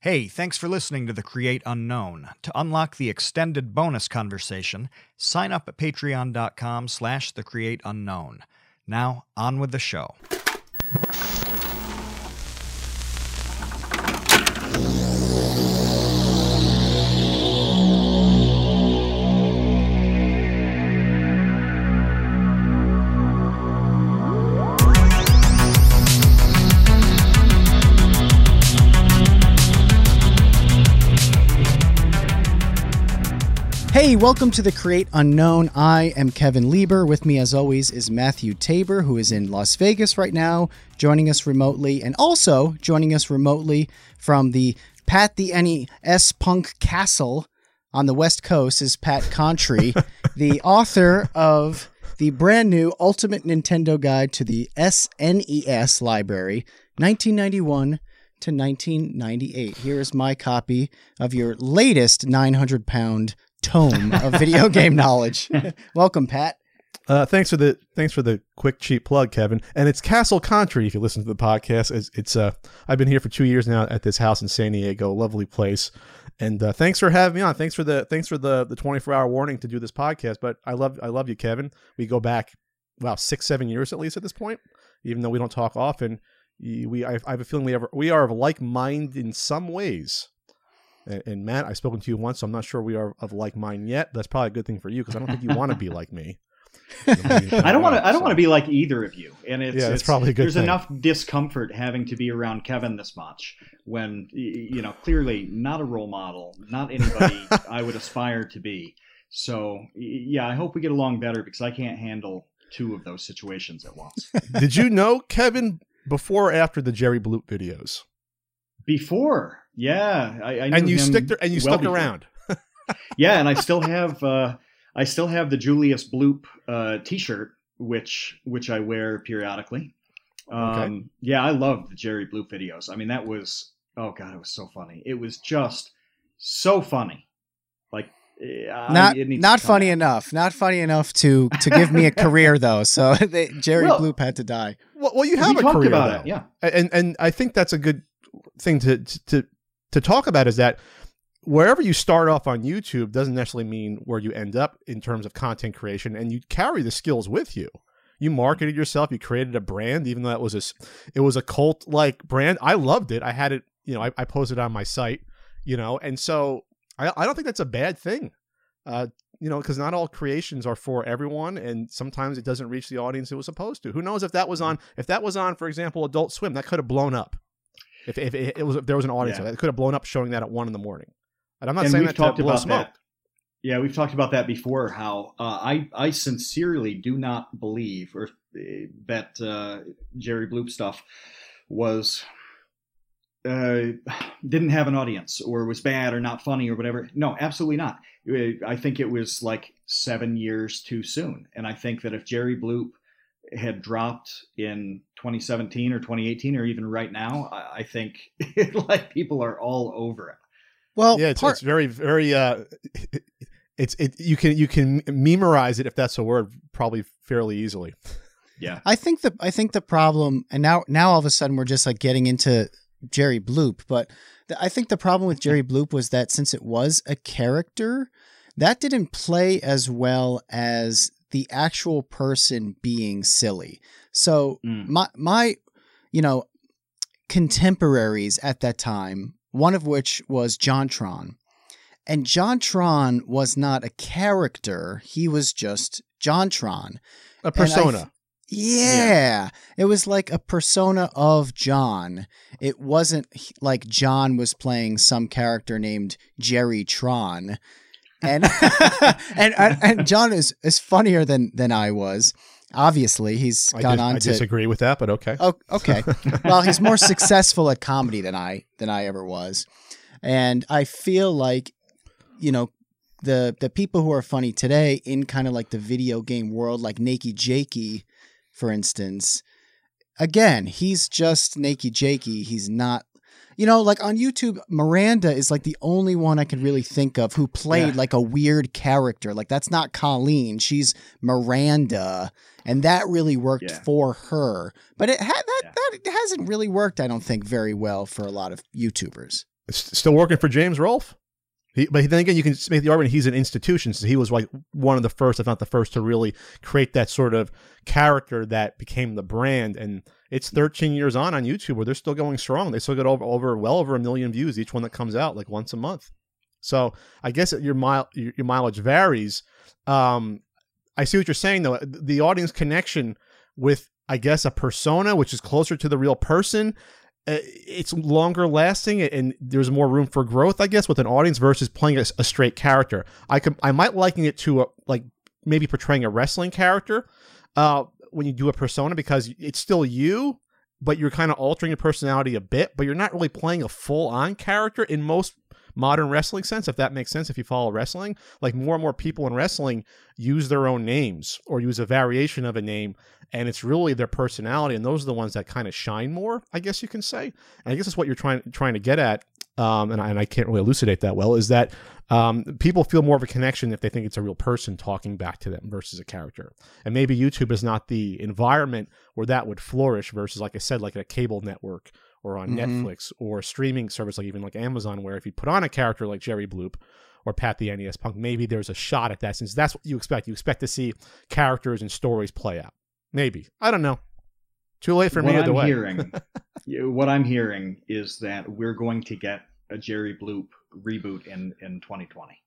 Hey, thanks for listening to the Create Unknown. To unlock the extended bonus conversation, sign up at patreon.com slash the create unknown. Now, on with the show. Welcome to the Create Unknown. I am Kevin Lieber. With me, as always, is Matthew Tabor, who is in Las Vegas right now, joining us remotely, and also joining us remotely from the Pat the NES Punk Castle on the West Coast is Pat Contri, the author of the brand new Ultimate Nintendo Guide to the SNES Library, 1991 to 1998. Here is my copy of your latest 900 pound tome of video game knowledge. Welcome, Pat. Uh, thanks for the thanks for the quick cheap plug, Kevin. And it's Castle Country. If you listen to the podcast, it's, it's uh I've been here for two years now at this house in San Diego, lovely place. And uh, thanks for having me on. Thanks for the thanks for the the twenty four hour warning to do this podcast. But I love I love you, Kevin. We go back wow six seven years at least at this point, even though we don't talk often. We I, I have a feeling we ever we are of like mind in some ways. And, and Matt, I've spoken to you once, so I'm not sure we are of like mind yet. That's probably a good thing for you because I don't think you want to be like me. I don't want to. I don't want to be like either of you. And it's, Yeah, it's probably a good There's thing. enough discomfort having to be around Kevin this much when you know clearly not a role model, not anybody I would aspire to be. So yeah, I hope we get along better because I can't handle two of those situations at once. Did you know Kevin before or after the Jerry Bloop videos? Before, yeah, I, I knew And you him stick there, and you well stuck before. around. Yeah, and I still have uh, I still have the Julius Bloop uh, T-shirt, which which I wear periodically. Um, Okay. Yeah, I love the Jerry Bloop videos. I mean, that was oh god, it was so funny. It was just so funny. Like eh, I- Not it needs not funny back. enough. Not funny enough to to give me a career though. So they, Jerry Well- Bloop had to die. Well, well you have We a talked career about though. it. Yeah, and and I think that's a good thing to to to talk about is that wherever you start off on YouTube doesn't necessarily mean where you end up in terms of content creation, and you carry the skills with you. You marketed yourself. You created a brand, even though that was a, it was a cult like brand. I loved it. I had it. You know, I, I posted it on my site. You know, and so I I don't think that's a bad thing. Uh, you know, because not all creations are for everyone, and sometimes it doesn't reach the audience it was supposed to. Who knows if that was on? If that was on, for example, Adult Swim, that could have blown up. If, if it was, if there was an audience, Yeah. it could have blown up showing that at one in the morning. And I'm not and saying we've that talked to blow about smoke. that. Yeah, we've talked about that before. How uh, I I sincerely do not believe or uh, that uh, Jerry Bloop stuff was uh, didn't have an audience or was bad or not funny or whatever. No, absolutely not. Uh, I think it was like seven years too soon, and I think that if Jerry Bloop had dropped in 2017 or 2018 or even right now, I, I think like people are all over it. Well, yeah, it's, part, it's very very. Uh, it's it you can you can memorize it if that's a word probably fairly easily. Yeah. I think the I think the problem, and now now all of a sudden we're just like getting into Jerry Bloop, but the, I think the problem with Jerry Bloop was that since it was a character, that didn't play as well as the actual person being silly. So Mm. my my you know contemporaries at that time, one of which was Jontron. And Jontron was not a character, he was just Jontron. A persona. Yeah. It was like a persona of John. It wasn't like John was playing some character named Jerry Tron. And and, and John is is funnier than than I was. Obviously, he's I, gone dis- on I to disagree with that, but okay. Oh, okay. well, he's more successful at comedy than I than I ever was, and I feel like, you know, the the people who are funny today in kind of like the video game world, like Nakey Jakey, for instance. Again, he's just Nakey Jakey. He's not. You know, like on YouTube, Miranda is like the only one I can really think of who played Yeah. like a weird character. Like that's not Colleen, she's Miranda, and that really worked Yeah. for her. But it ha- that Yeah. that hasn't really worked, I don't think, very well for a lot of YouTubers. It's still working for James Rolfe. He, but then again, you can make the argument he's an institution. So he was like one of the first, if not the first, to really create that sort of character that became the brand. And it's 13 years on on YouTube where they're still going strong. They still get over, over well over a million views each one that comes out, like once a month. So I guess your mile your, your mileage varies. Um, I see what you're saying though. The audience connection with I guess a persona, which is closer to the real person, it's longer lasting and there's more room for growth, I guess, with an audience versus playing a, a straight character. I could, I might liken it to a, like maybe portraying a wrestling character uh, when you do a persona because it's still you, but you're kind of altering your personality a bit, but you're not really playing a full on character in most modern wrestling sense, if that makes sense, if you follow wrestling. Like more and more people in wrestling use their own names or use a variation of a name, and it's really their personality, and those are the ones that kind of shine more, I guess you can say. And I guess that's what you're trying trying to get at. Um, and, I, and I can't really elucidate that well, is that um, people feel more of a connection if they think it's a real person talking back to them versus a character. And maybe YouTube is not the environment where that would flourish versus, like I said, like a cable network or on mm-hmm. Netflix or streaming service like even like Amazon, where if you put on a character like Jerry Bloop or Pat the NES Punk, maybe there's a shot at that since that's what you expect. You expect to see characters and stories play out. Maybe I don't know. Too late for what me. Either I'm way. hearing, what I'm hearing is that we're going to get a Jerry Bloop reboot in in 2020.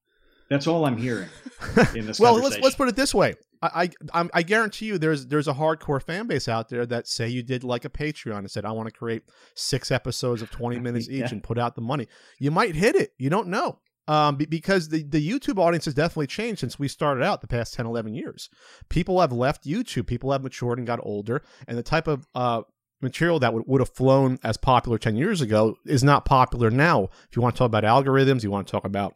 That's all I'm hearing in this. well, let's let's put it this way. I, I I guarantee you there's there's a hardcore fan base out there that say you did like a Patreon and said I want to create six episodes of 20 minutes each yeah. and put out the money. You might hit it. You don't know. Um, because the, the YouTube audience has definitely changed since we started out the past 10, 11 years. People have left YouTube. People have matured and got older. And the type of uh, material that would, would have flown as popular 10 years ago is not popular now. If you want to talk about algorithms, you want to talk about,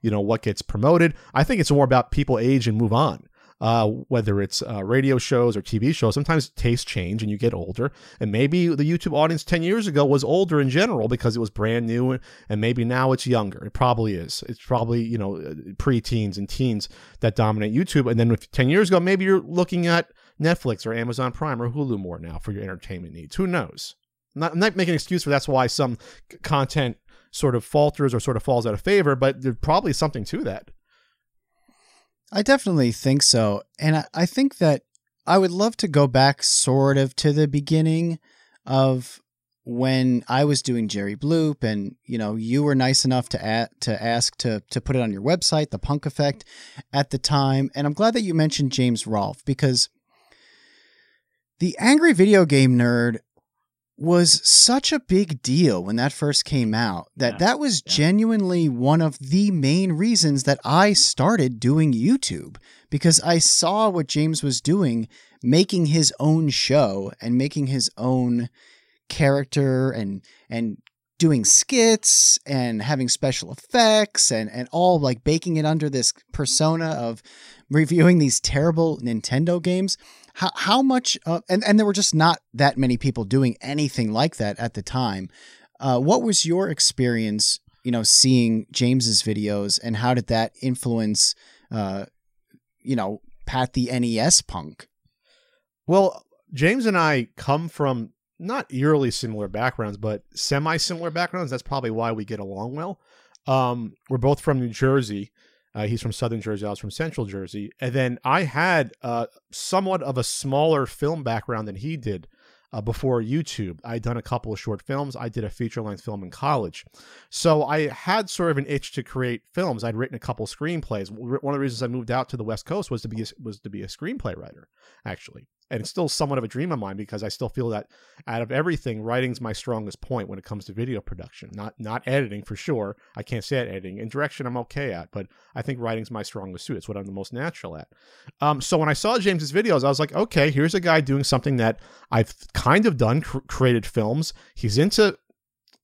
you know, what gets promoted. I think it's more about people age and move on uh, whether it's uh, radio shows or TV shows, sometimes tastes change and you get older. And maybe the YouTube audience 10 years ago was older in general because it was brand new, and maybe now it's younger. It probably is. It's probably, you know, pre-teens and teens that dominate YouTube. And then if 10 years ago, maybe you're looking at Netflix or Amazon Prime or Hulu more now for your entertainment needs. Who knows? I'm not, I'm not making an excuse for that's why some content sort of falters or sort of falls out of favor, but there's probably something to that. I definitely think so. And I, I think that I would love to go back sort of to the beginning of when I was doing Jerry Bloop and you know you were nice enough to at, to ask to to put it on your website the punk effect at the time and I'm glad that you mentioned James Rolfe because the angry video game nerd was such a big deal when that first came out that yeah. that was yeah. genuinely one of the main reasons that I started doing YouTube because I saw what James was doing making his own show and making his own character and and doing skits and having special effects and and all like baking it under this persona of reviewing these terrible Nintendo games how how much uh, and and there were just not that many people doing anything like that at the time. Uh, what was your experience, you know, seeing James's videos, and how did that influence, uh, you know, Pat the NES punk? Well, James and I come from not eerily similar backgrounds, but semi similar backgrounds. That's probably why we get along well. Um, we're both from New Jersey. Uh, he's from Southern Jersey. I was from Central Jersey. And then I had uh, somewhat of a smaller film background than he did uh, before YouTube. I'd done a couple of short films. I did a feature length film in college. So I had sort of an itch to create films. I'd written a couple screenplays. One of the reasons I moved out to the West Coast was to be a, was to be a screenplay writer, actually and it's still somewhat of a dream of mine because I still feel that out of everything, writing's my strongest point when it comes to video production. Not not editing for sure. I can't say it editing. In direction, I'm okay at, but I think writing's my strongest suit. It's what I'm the most natural at. Um, so when I saw James's videos, I was like, okay, here's a guy doing something that I've kind of done, cr- created films. He's into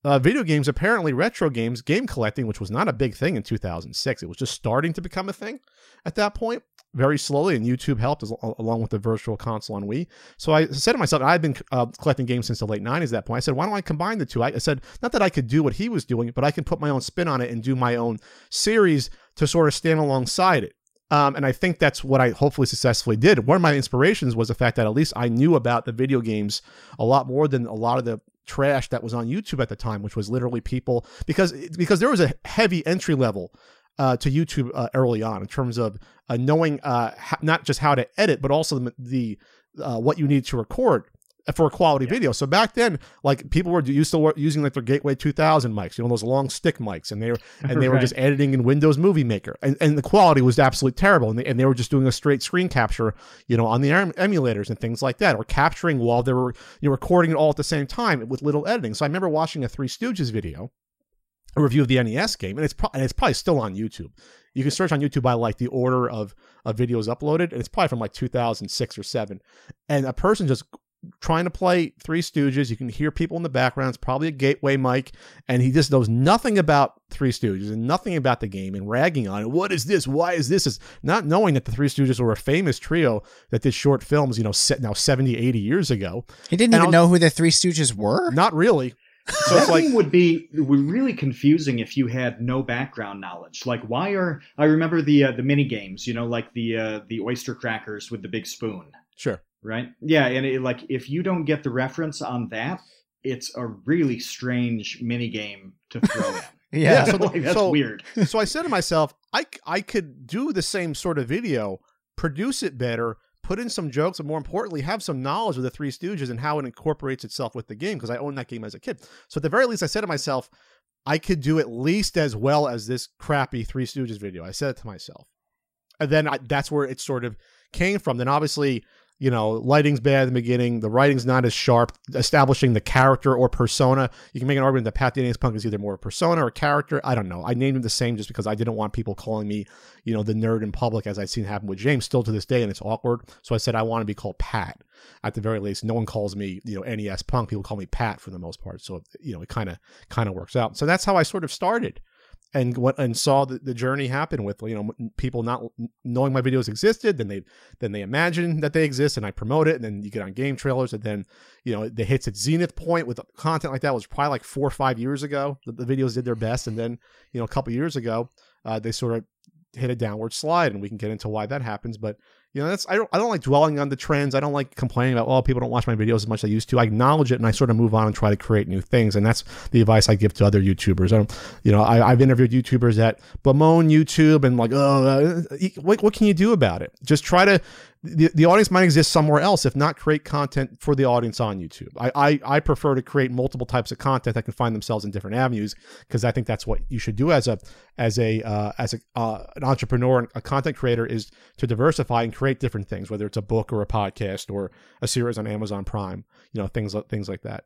uh, video games, apparently retro games, game collecting, which was not a big thing in 2006. It was just starting to become a thing at that point very slowly, and YouTube helped along with the Virtual Console on Wii. So I said to myself, I've been uh, collecting games since the late 90s at that point. I said, why don't I combine the two? I, I said, not that I could do what he was doing, but I can put my own spin on it and do my own series to sort of stand alongside it. Um, and I think that's what I hopefully successfully did. One of my inspirations was the fact that at least I knew about the video games a lot more than a lot of the trash that was on YouTube at the time, which was literally people because because there was a heavy entry level uh, to YouTube uh, early on in terms of uh, knowing uh, ho- not just how to edit, but also the, the uh, what you need to record for a quality video. So back then, like people were used to using like their Gateway 2000 mics, you know, those long stick mics, and they were and they were just editing in Windows Movie Maker, and, and the quality was absolutely terrible, and they, and they were just doing a straight screen capture, you know, on the em- emulators and things like that, or capturing while they were you know recording it all at the same time with little editing. So I remember watching a Three Stooges video, a review of the NES game, and it's pro- and it's probably still on YouTube. You can search on YouTube by like the order of of videos uploaded, and it's probably from like 2006 or seven, and a person just trying to play Three Stooges. You can hear people in the background. It's probably a gateway mic, and he just knows nothing about Three Stooges and nothing about the game and ragging on it. What is this? Why is this? Is not knowing that the Three Stooges were a famous trio that did short films, you know, set now 70, 80 years ago. He didn't And even I'll- know who the Three Stooges were. Not really. So that it's like would be really confusing if you had no background knowledge. Like, why are I remember the uh, the mini games? You know, like the uh, the oyster crackers with the big spoon, sure. right? Yeah, and it, like if you don't get the reference on that, it's a really strange mini game to throw in. Yeah, so like, that's so- weird. so I said to myself, I I could do the same sort of video, produce it better, put in some jokes, and more importantly, have some knowledge of the Three Stooges and how it incorporates itself with the game because I owned that game as a kid. So at the very least, I said to myself, I could do at least as well as this crappy Three Stooges video. I said it to myself. And then I, that's where it sort of came from. Then obviously, you know, lighting's bad in the beginning. The writing's not as sharp. Establishing the character or persona. You can make an argument that Pat the NES Punk is either more a persona or a character. I don't know. I named him the same just because I didn't want people calling me, you know, the nerd in public as I've seen happen with James still to this day, and it's awkward. So I said I want to be called Pat. At the very least, no one calls me, you know, NES Punk. People call me Pat for the most part. So you know, it kind of kind of works out. So that's how I sort of started and what and saw the, the journey happen with you know people not knowing my videos existed then they then they imagine that they exist and i promote it and then you get on game trailers and then you know the hits its zenith point with content like that was probably like four or five years ago that the videos did their best and then you know a couple years ago uh, they sort of hit a downward slide and we can get into why that happens but you know that's I don't I don't like dwelling on the trends. I don't like complaining about oh people don't watch my videos as much as they used to. I acknowledge it and I sort of move on and try to create new things and that's the advice I give to other YouTubers. I don't you know I, I've interviewed YouTubers that bemoan YouTube and like oh uh, what, what can you do about it? Just try to the, the audience might exist somewhere else if not create content for the audience on youtube. I, I i prefer to create multiple types of content that can find themselves in different avenues because i think that's what you should do as a as a uh, as a uh, an entrepreneur and a content creator is to diversify and create different things whether it's a book or a podcast or a series on amazon prime you know things things like that.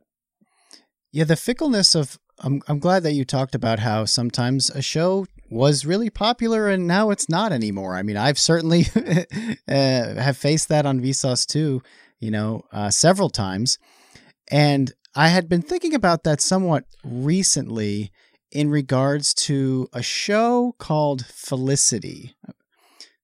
Yeah, the fickleness of I'm I'm glad that you talked about how sometimes a show was really popular and now it's not anymore. I mean, I've certainly uh, have faced that on Vsauce too, you know, uh, several times, and I had been thinking about that somewhat recently in regards to a show called Felicity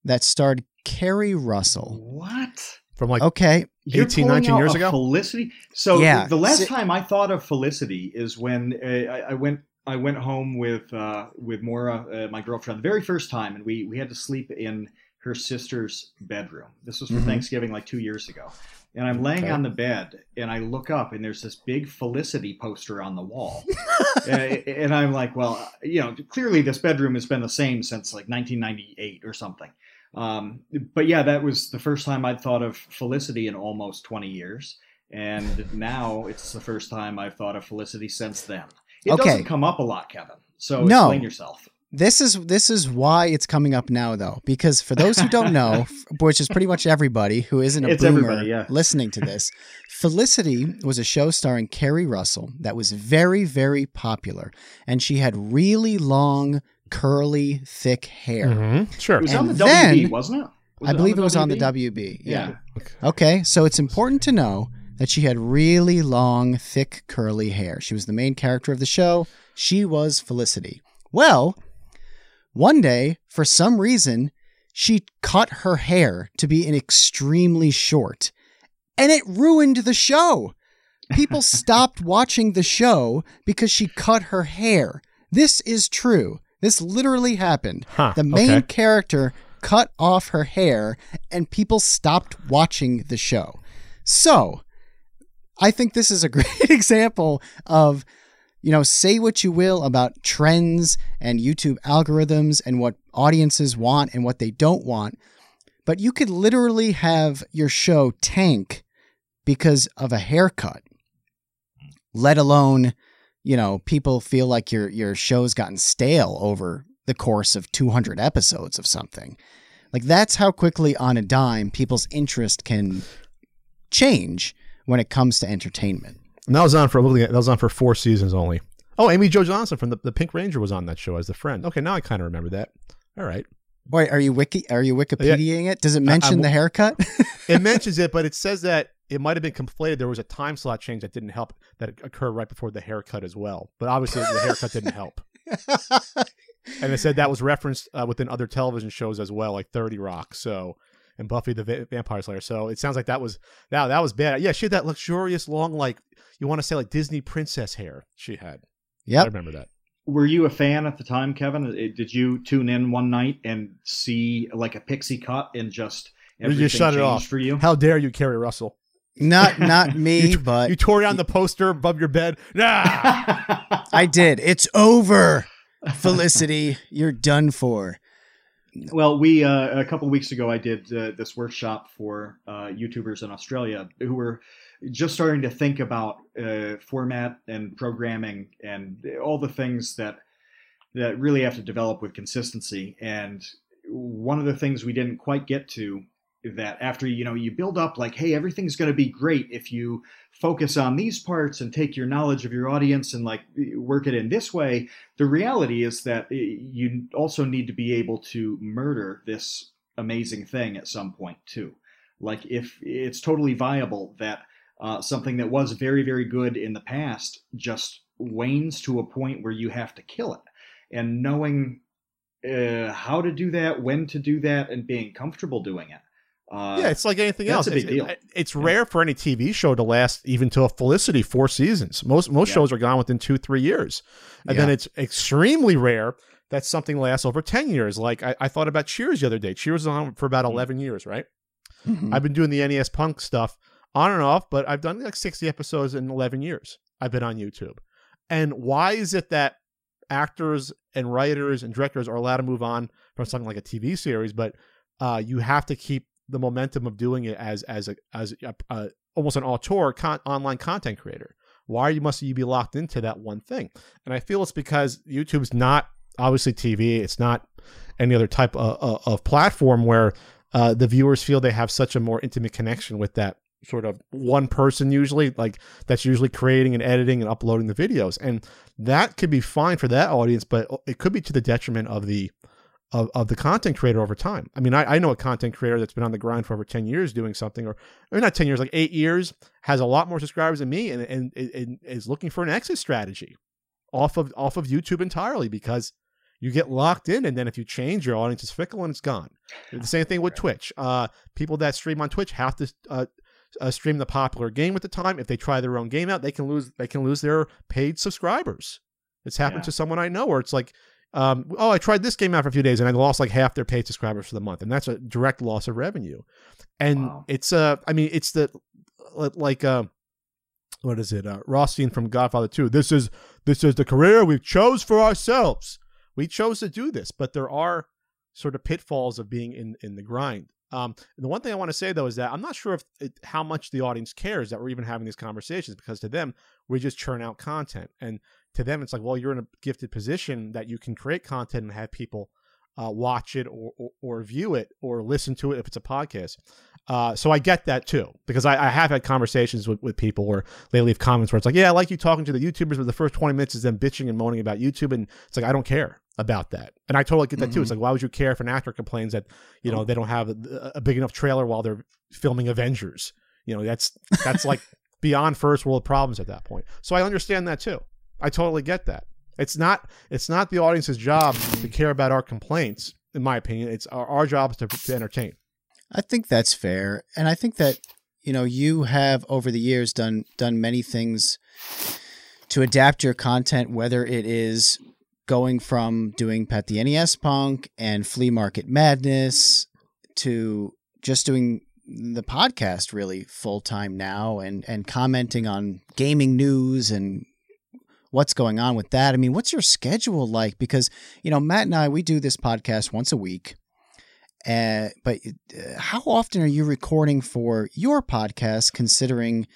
that starred Keri Russell. What? From like Okay, You're 18, 19 out years a ago? Felicity. So Yeah. the last Si- time I thought of Felicity is when uh, I, I went. I went home with uh, with Maura, uh, my girlfriend, the very first time, and we we had to sleep in her sister's bedroom. This was for Mhm. Thanksgiving, like two years ago. And I'm laying Okay. on the bed, and I look up, and there's this big Felicity poster on the wall. and, and I'm like, well, you know, clearly this bedroom has been the same since like 1998 or something. Um, but yeah, that was the first time I'd thought of Felicity in almost 20 years. And now it's the first time I've thought of Felicity since then. It Okay. doesn't come up a lot, Kevin. So No. explain yourself. This is this is why it's coming up now, though, because for those who don't know, which is pretty much everybody who isn't a It's boomer yeah. listening to this, Felicity was a show starring Keri Russell that was very very popular, and she had really long, curly, thick hair. Mhm. sure It was And on the then- WB, wasn't it? Was I it believe it was on the WB? WB. Yeah. Yeah. Okay, so it's important to know that she had really long, thick, curly hair. She was the main character of the show. She was Felicity. Well, one day, for some reason, she cut her hair to be an extremely short, and it ruined the show. People stopped watching the show because she cut her hair. This is true. This literally happened. Huh, The main okay. character cut off her hair and people stopped watching the show. So, I think this is a great example of, you know, say what you will about trends and YouTube algorithms and what audiences want and what they don't want. But you could literally have your show tank because of a haircut, let alone, you know, people feel like your your show's gotten stale over the course of 200 episodes of something. Like that's how quickly on a dime people's interest can change when it comes to entertainment. And that was on for that was on for four seasons only. Oh, Amy Jo Johnson from the, the Pink Ranger was on that show as the friend. Okay, now I kind of remember that. All right. Wait, are you wiki? Are you Wikipediaing it? Does it mention I'm- the haircut? It mentions it, but it says that it might have been conflated. There was a time slot change that didn't help that occurred right before the haircut as well. But obviously, the haircut didn't help. And they said that was referenced uh, within other television shows as well, like Thirty Rock. So and Buffy the Va- Vampire Slayer. So it sounds like that was that that was bad. Yeah, she had that luxurious long, like you want to say, like Disney princess hair. She had. Yeah, I remember that. Were you a fan at the time, Kevin? Uh, Did you tune in one night and see like a pixie cut and just You everything just shut it off. for you? How dare you, Keri Russell? Not not me, You- but You tore down the poster above your bed. Nah. I did. It's over. Felicity, you're done for. Well, we uh, a couple of weeks ago, I did uh, this workshop for uh, YouTubers in Australia who were just starting to think about uh, format and programming and all the things that that really have to develop with consistency. And one of the things we didn't quite get to that after you know you build up like hey everything's going to be great if you focus on these parts and take your knowledge of your audience and like work it in this way the reality is that eh, you also need to be able to murder this amazing thing at some point too. Like if it's totally viable that uh, something that was very very good in the past just wanes to a point where you have to kill it. And knowing uh, how to do that when to do that and being comfortable doing it uh, yeah, it's like anything else. it's, it- it's Yeah. rare for any TV show to last even to a Felicity four seasons. Most most Yeah. shows are gone within two three years, and then it's extremely rare that something lasts over ten years. Like I, I thought about Cheers the other day. Cheers was on for about Mhm. eleven years, right? Mhm. I've been doing the NES Punk stuff on and off, but I've done like 60 episodes in 11 years. I've been on YouTube. And why is it that actors and writers and directors are allowed to move on from something like a TV series, but uh, you have to keep the momentum of doing it as as a as a, a, almost an auteur con- online content creator? Why you must you be locked into that one thing? And I feel it's because YouTube's not obviously TV. It's not any other type of, of, platform where uh, the viewers feel they have such a more intimate connection with that sort of one person usually like that's usually creating and editing and uploading the videos and that could be fine for that audience but it could be to the detriment of the of, of the content creator over time i mean I, I know a content creator that's been on the grind for over 10 years doing something or, or not 10 years like eight years has a lot more subscribers than me and, and, and is looking for an exit strategy off of off of youtube entirely because you get locked in and then if you change your audience is fickle and it's gone the same thing with twitch uh, people that stream on twitch have to uh, uh, stream the popular game at the time. If they try their own game out, they can lose they can lose their paid subscribers. It's happened Yeah. to someone I know where it's like, um, oh, I tried this game out for a few days and I lost like half their paid subscribers for the month, and that's a direct loss of revenue. And Wow. it's uh, I mean, it's the like uh, what is it? Uh, Rothstein from Godfather Two. This is this is the career we chose for ourselves. We chose to do this, but there are sort of pitfalls of being in in the grind. Um, the one thing I want to say though is that I'm not sure if it, how much the audience cares that we're even having these conversations because to them we just churn out content, and to them it's like, well, you're in a gifted position that you can create content and have people uh, watch it or, or or view it or listen to it if it's a podcast. Uh, so I get that too because I, I have had conversations with, with people where they leave comments where it's like, yeah, I like you talking to the YouTubers, but the first 20 minutes is them bitching and moaning about YouTube, and it's like I don't care about that, and I totally get that too. It's like, why would you care if an actor complains that you know they don't have a, a big enough trailer while they're filming Avengers? You know, that's that's like beyond first world problems at that point. So I understand that too. I totally get that. It's not it's not the audience's job to care about our complaints, in my opinion. It's our, our job to, to entertain. I think that's fair, and I think that you know you have over the years done done many things to adapt your content, whether it is going from doing Pat the NES Punk and Flea Market Madness to just doing the podcast really full time now and and commenting on gaming news and what's going on with that. I mean, what's your schedule like? Because you know, Matt and I we do this podcast once a week. Uh, but uh, how often are you recording for your podcast considering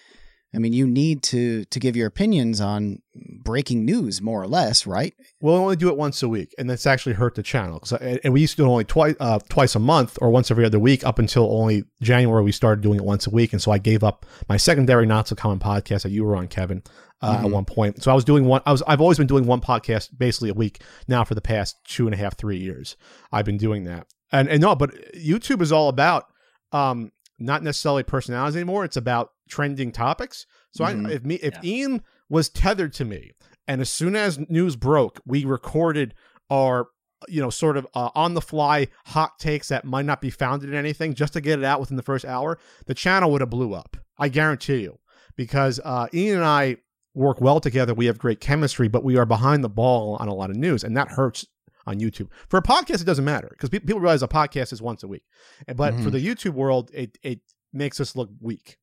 I mean, you need to to give your opinions on breaking news, more or less, right? We'll only do it once a week, and that's actually hurt the channel. and we used to do it only twice uh, twice a month or once every other week up until only January. We started doing it once a week, and so I gave up my secondary not so common podcast that you were on, Kevin, uh, mm-hmm. at one point. So I was doing one. I was I've always been doing one podcast basically a week now for the past two and a half three years. I've been doing that, and and no, but YouTube is all about um, not necessarily personalities anymore. It's about trending topics. So mm-hmm. I, if me if yeah. Ian was tethered to me, and as soon as news broke, we recorded our you know sort of uh, on the fly hot takes that might not be founded in anything just to get it out within the first hour, the channel would have blew up. I guarantee you, because uh, Ian and I work well together. We have great chemistry, but we are behind the ball on a lot of news, and that hurts on YouTube. For a podcast, it doesn't matter because people realize a podcast is once a week, but mm-hmm. for the YouTube world, it it makes us look weak.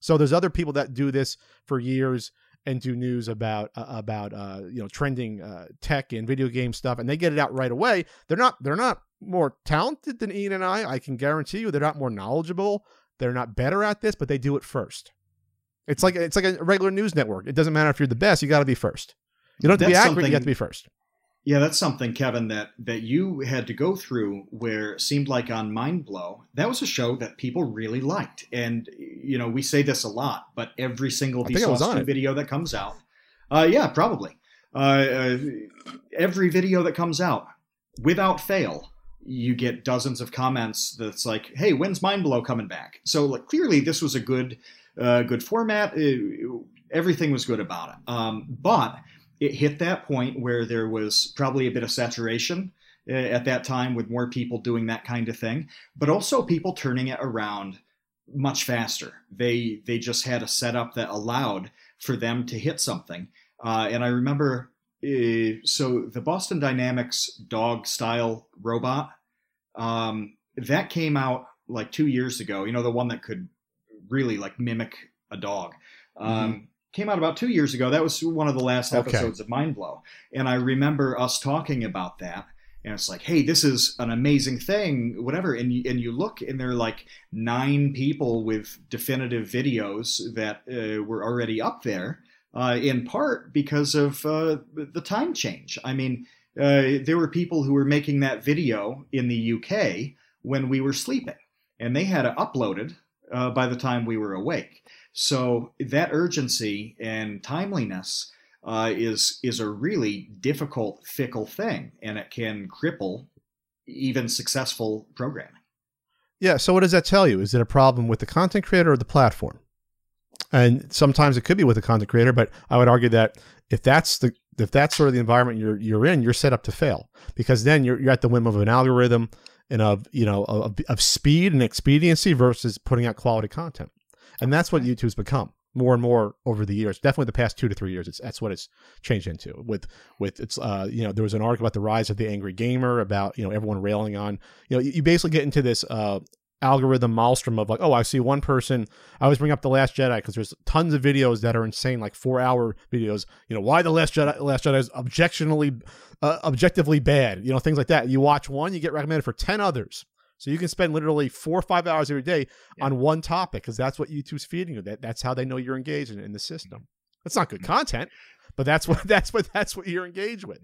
So there's other people that do this for years and do news about uh, about uh, you know trending uh, tech and video game stuff, and they get it out right away. They're not they're not more talented than Ian and I. I can guarantee you, they're not more knowledgeable. They're not better at this, but they do it first. It's like it's like a regular news network. It doesn't matter if you're the best; you got to be first. You don't have to That's be accurate; you have to be first. Yeah, that's something, Kevin, that that you had to go through. Where it seemed like on Mind Blow, that was a show that people really liked, and you know we say this a lot, but every single Vsauce video that comes out, uh, yeah, probably, uh, uh, every video that comes out, without fail, you get dozens of comments that's like, "Hey, when's Mind Blow coming back?" So like, clearly, this was a good, uh, good format. Uh, everything was good about it, um, but it hit that point where there was probably a bit of saturation uh, at that time with more people doing that kind of thing, but also people turning it around much faster. They they just had a setup that allowed for them to hit something. Uh, and I remember, uh, so the Boston Dynamics dog style robot um, that came out like two years ago. You know, the one that could really like mimic a dog. Um, mm-hmm came out about two years ago. That was one of the last episodes okay. of Mind Blow, and I remember us talking about that. And it's like, hey, this is an amazing thing, whatever. And you, and you look, and there are like nine people with definitive videos that uh, were already up there, uh, in part because of uh, the time change. I mean, uh, there were people who were making that video in the UK when we were sleeping, and they had it uploaded uh, by the time we were awake. So that urgency and timeliness uh, is is a really difficult, fickle thing, and it can cripple even successful programming. Yeah. So what does that tell you? Is it a problem with the content creator or the platform? And sometimes it could be with the content creator, but I would argue that if that's the if that's sort of the environment you're you're in, you're set up to fail because then you're you're at the whim of an algorithm and of you know of, of speed and expediency versus putting out quality content and that's what YouTube's become more and more over the years. Definitely the past two to three years, it's that's what it's changed into. With with it's uh you know there was an article about the rise of the angry gamer about you know everyone railing on you know you, you basically get into this uh algorithm maelstrom of like oh I see one person I always bring up the Last Jedi because there's tons of videos that are insane like four hour videos you know why the Last Jedi Last Jedi is objectionably uh, objectively bad you know things like that you watch one you get recommended for ten others so you can spend literally four or five hours every day yeah. on one topic because that's what YouTube's feeding you. That that's how they know you're engaged in, in the system. That's not good content, but that's what that's what that's what you're engaged with.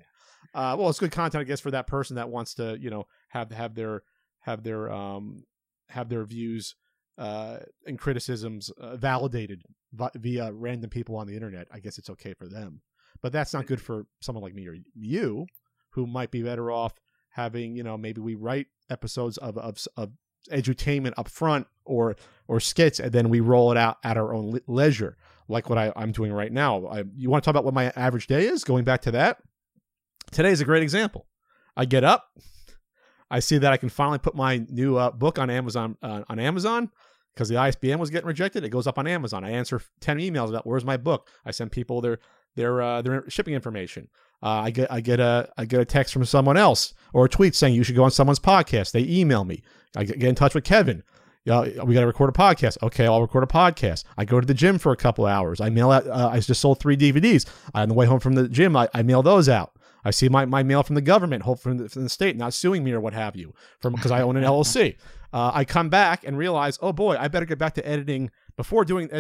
Uh, well, it's good content, I guess, for that person that wants to, you know, have have their have their um have their views uh, and criticisms uh, validated via random people on the internet. I guess it's okay for them, but that's not good for someone like me or you, who might be better off having, you know, maybe we write episodes of, of, of edutainment up front or or skits and then we roll it out at our own le- leisure like what I, am doing right now. I, you want to talk about what my average day is? Going back to that? Today is a great example. I get up i see that i can finally put my new uh, book on amazon uh, on amazon because the isbn was getting rejected it goes up on amazon i answer 10 emails about where's my book i send people their their uh, their shipping information uh, I get I get a I get a text from someone else or a tweet saying you should go on someone's podcast. They email me. I get in touch with Kevin. Yeah, we got to record a podcast. Okay, I'll record a podcast. I go to the gym for a couple hours. I mail out. Uh, I just sold three DVDs. On the way home from the gym, I, I mail those out. I see my, my mail from the government, hope from the, from the state, not suing me or what have you, from because I own an LLC. Uh, I come back and realize, oh boy, I better get back to editing. Before doing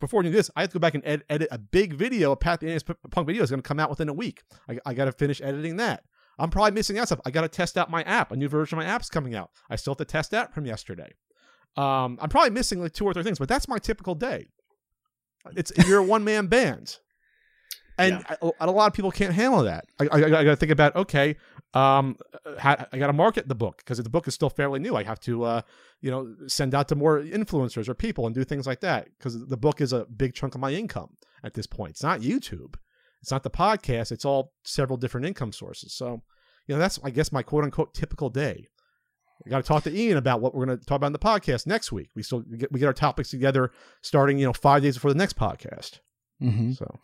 before doing this, I have to go back and ed- edit a big video. A Pat the Punk video is going to come out within a week. I, I got to finish editing that. I'm probably missing out stuff. I got to test out my app. A new version of my app's coming out. I still have to test that from yesterday. Um, I'm probably missing like two or three things, but that's my typical day. It's you're a one man band, and yeah. I, a lot of people can't handle that. I, I, I got to think about okay, um, I got to market the book because the book is still fairly new. I have to, uh, you know, send out to more influencers or people and do things like that because the book is a big chunk of my income at this point. It's not YouTube, it's not the podcast. It's all several different income sources. So, you know, that's I guess my quote unquote typical day. I got to talk to Ian about what we're going to talk about in the podcast next week. We still get, we get our topics together starting, you know, five days before the next podcast. Mm-hmm. So,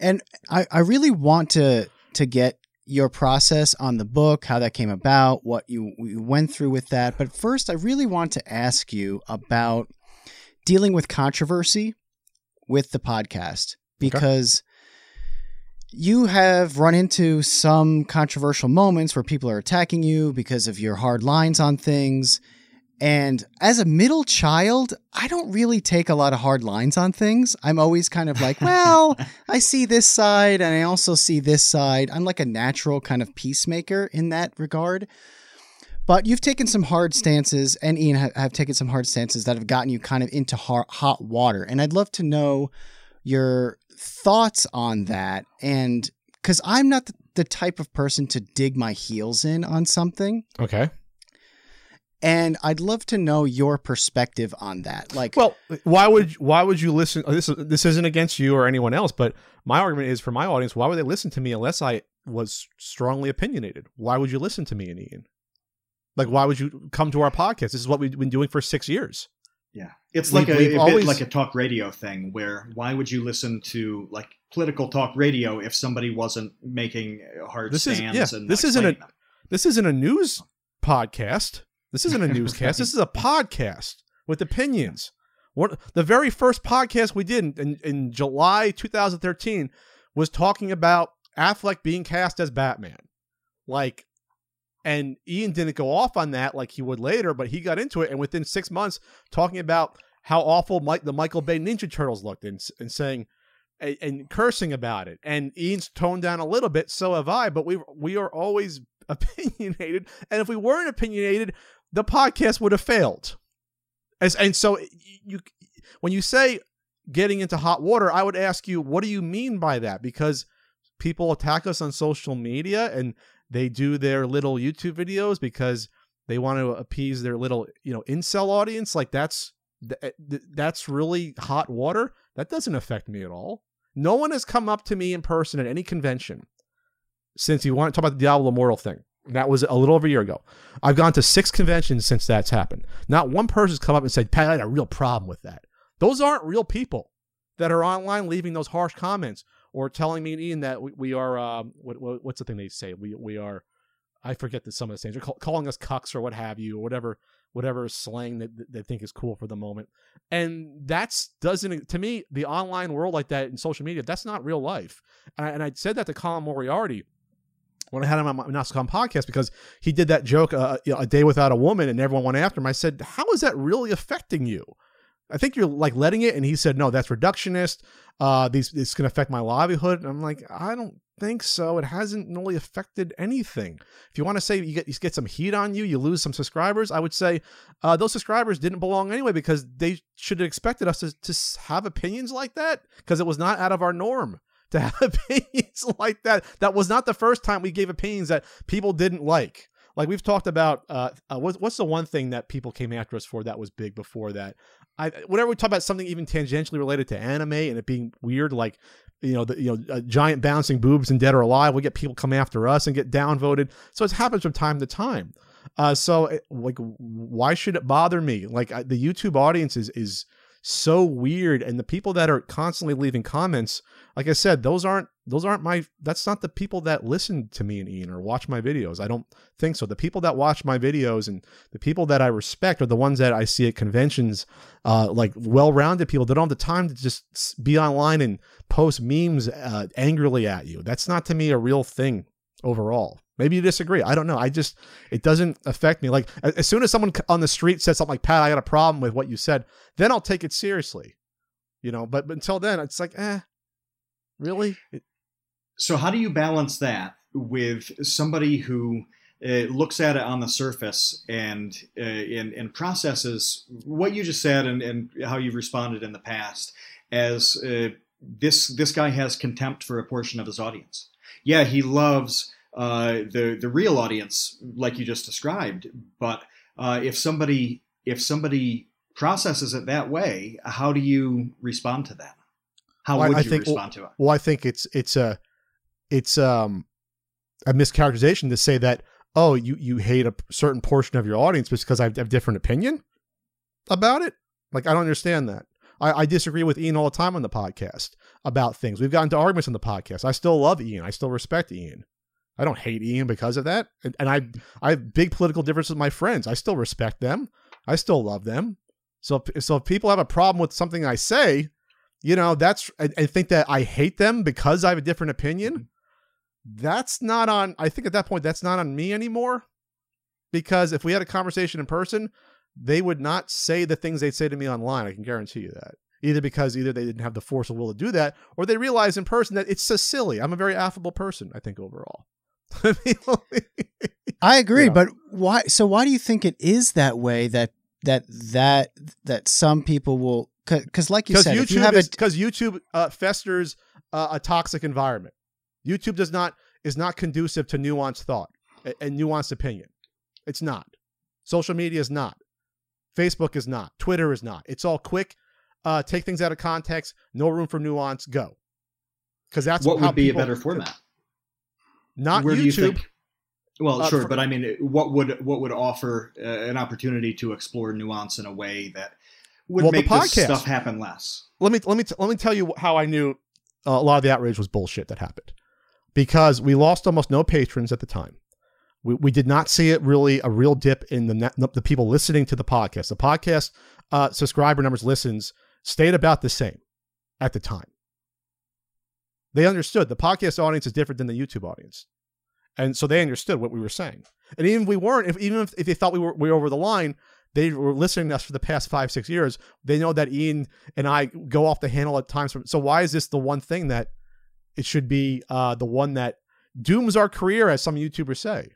and I, I really want to to get your process on the book, how that came about, what you, you went through with that. But first, I really want to ask you about dealing with controversy with the podcast because you have run into some controversial moments where people are attacking you because of your hard lines on things. And as a middle child, I don't really take a lot of hard lines on things. I'm always kind of like, well, I see this side and I also see this side. I'm like a natural kind of peacemaker in that regard. But you've taken some hard stances, and Ian have, have taken some hard stances that have gotten you kind of into hot, hot water. And I'd love to know your thoughts on that and because i'm not the, the, type of person to dig my heels in on something okay and i'd love to know your perspective on that like well why would why would you listen oh, this this isn't against you or anyone else but my argument is for my audience why would they listen to me unless i was strongly opinionated why would you listen to me and ian like why would you come to our podcast this is what we've been doing for six years yeah, it's like we, a, a always... like a talk radio thing where why would you listen to like political talk radio if somebody wasn't making hard this stands? Is, yeah, this isn't a them. this isn't a news podcast. This isn't a newscast. This is a podcast with opinions. What the very first podcast we did in, in July 2013 was talking about Affleck being cast as Batman. Like and Ian didn't go off on that like he would later, but he got into it. And within six months, talking about how awful Mike, the Michael Bay Ninja Turtles looked and, and saying, and, and cursing about it. And Ian's toned down a little bit, so have I, but we we are always opinionated. And if we weren't opinionated, the podcast would have failed. As, and so you when you say getting into hot water, I would ask you, what do you mean by that? Because people attack us on social media and they do their little YouTube videos because they want to appease their little, you know, incel audience. Like that's eh, that's really hot water. That doesn't affect me at all. No one has come up to me in person at any convention since you want to talk about the Diablo Immortal thing. That was a little over a year ago. I've gone to six conventions since that's happened. Not one person's come up and said, Pat, I had a real problem with that. Those aren't real people that are online leaving those harsh comments or telling me and Ian that we, we are um, what, what, what's the thing they say we we are I forget that some of the things are call, calling us cucks or what have you or whatever whatever slang that they think is cool for the moment and that's doesn't to me the online world like that in social media that's not real life and I, and I said that to Colin Moriarty when I had him on my NASCOM podcast because he did that joke uh, you know, a day without a woman and everyone went after him. I said, "How is that really affecting you?" I think you're like letting it. And he said, no, that's reductionist. Uh, these, it's going to affect my livelihood. And I'm like, I don't think so. It hasn't really affected anything. If you want to say you get, you get some heat on you, you lose some subscribers, I would say uh, those subscribers didn't belong anyway because they should have expected us to, to have opinions like that because it was not out of our norm to have opinions like that. That was not the first time we gave opinions that people didn't like. Like we've talked about, uh, uh, what's, the one thing that people came after us for that was big before that? I whenever we talk about something even tangentially related to anime and it being weird, like you know, the, you know, giant bouncing boobs and Dead or Alive, we get people come after us and get downvoted. So it happens from time to time. Uh, so it, like, why should it bother me? Like the YouTube audience is is so weird, and the people that are constantly leaving comments, like I said, those aren't those aren't my that's not the people that listen to me and Ian or watch my videos. I don't think so. The people that watch my videos and the people that I respect are the ones that I see at conventions, uh, like well-rounded people that don't have the time to just be online and post memes uh, angrily at you. That's not to me a real thing overall. Maybe you disagree. I don't know. I just it doesn't affect me. Like as soon as someone on the street says something like Pat, I got a problem with what you said, then I'll take it seriously. You know, but, but until then, it's like, eh, really? So how do you balance that with somebody who uh, looks at it on the surface and, uh, and and processes what you just said and, and how you've responded in the past as uh, this this guy has contempt for a portion of his audience. Yeah, he loves uh, the the real audience like you just described, but uh, if somebody if somebody processes it that way, how do you respond to that? How well, would I you think, respond to it? Well, I think it's it's a it's um a mischaracterization to say that oh you you hate a certain portion of your audience because I have a different opinion about it. Like I don't understand that. I, I disagree with Ian all the time on the podcast about things. We've gotten to arguments on the podcast. I still love Ian. I still respect Ian. I don't hate Ian because of that. And, and I I have big political differences with my friends. I still respect them. I still love them. So so if people have a problem with something I say, you know, that's I, I think that I hate them because I have a different opinion. Mm-hmm. That's not on I think at that point that's not on me anymore. Because if we had a conversation in person, they would not say the things they'd say to me online. I can guarantee you that. Either because either they didn't have the force of will to do that, or they realize in person that it's so silly. I'm a very affable person, I think, overall. I agree, Yeah. but why? So why do you think it is that way? That that that that some people will because, like you because said, if YouTube have is because YouTube uh, festers uh, a toxic environment. YouTube does not is not conducive to nuanced thought and, and nuanced opinion. It's not. Social media is not. Facebook is not. Twitter is not. It's all quick. Uh, take things out of context. No room for nuance. Go. Because that's what how would be a better format? Not Where do you YouTube. think? Well, Uh, sure, for- but I mean, what would what would offer uh, an opportunity to explore nuance in a way that would Well, make this stuff happen less? let me let me let me tell you how I knew uh, a lot of the outrage was bullshit that happened because we lost almost no patrons at the time. We, we did not see it really a real dip in the net, the people listening to the podcast. The podcast uh, subscriber numbers listens stayed about the same at the time. They understood the podcast audience is different than the YouTube audience, and so they understood what we were saying. And even if we weren't, if even if, if they thought we were we were over the line, they were listening to us for the past five six years. They know that Ian and I go off the handle at times. From, So why is this the one thing that it should be uh, the one that dooms our career, as some YouTubers say?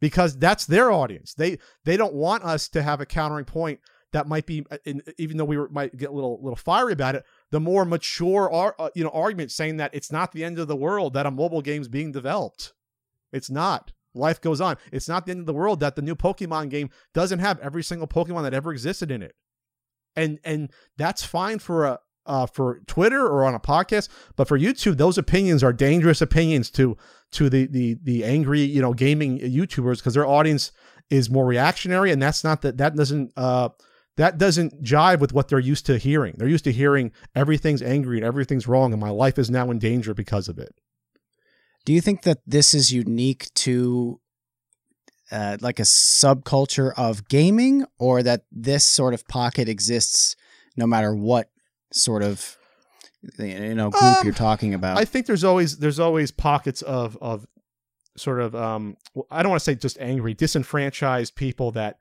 Because that's their audience. They they don't want us to have a countering point that might be, uh, even though we were, might get a little little fiery about it. The more mature, ar- uh, you know, argument saying that it's not the end of the world that a mobile game's being developed. It's not. Life goes on. It's not the end of the world that the new Pokemon game doesn't have every single Pokemon that ever existed in it. And and that's fine for a uh, for Twitter or on a podcast, but for YouTube, those opinions are dangerous opinions to to the the the angry you know gaming YouTubers because their audience is more reactionary, and that's not that that doesn't uh that doesn't jive with what they're used to hearing. They're used to hearing everything's angry and everything's wrong, and my life is now in danger because of it. Do you think that this is unique to uh, like a subculture of gaming, or that this sort of pocket exists no matter what sort of you know group Um, you're talking about? I think there's always there's always pockets of of sort of um I don't want to say just angry, disenfranchised people that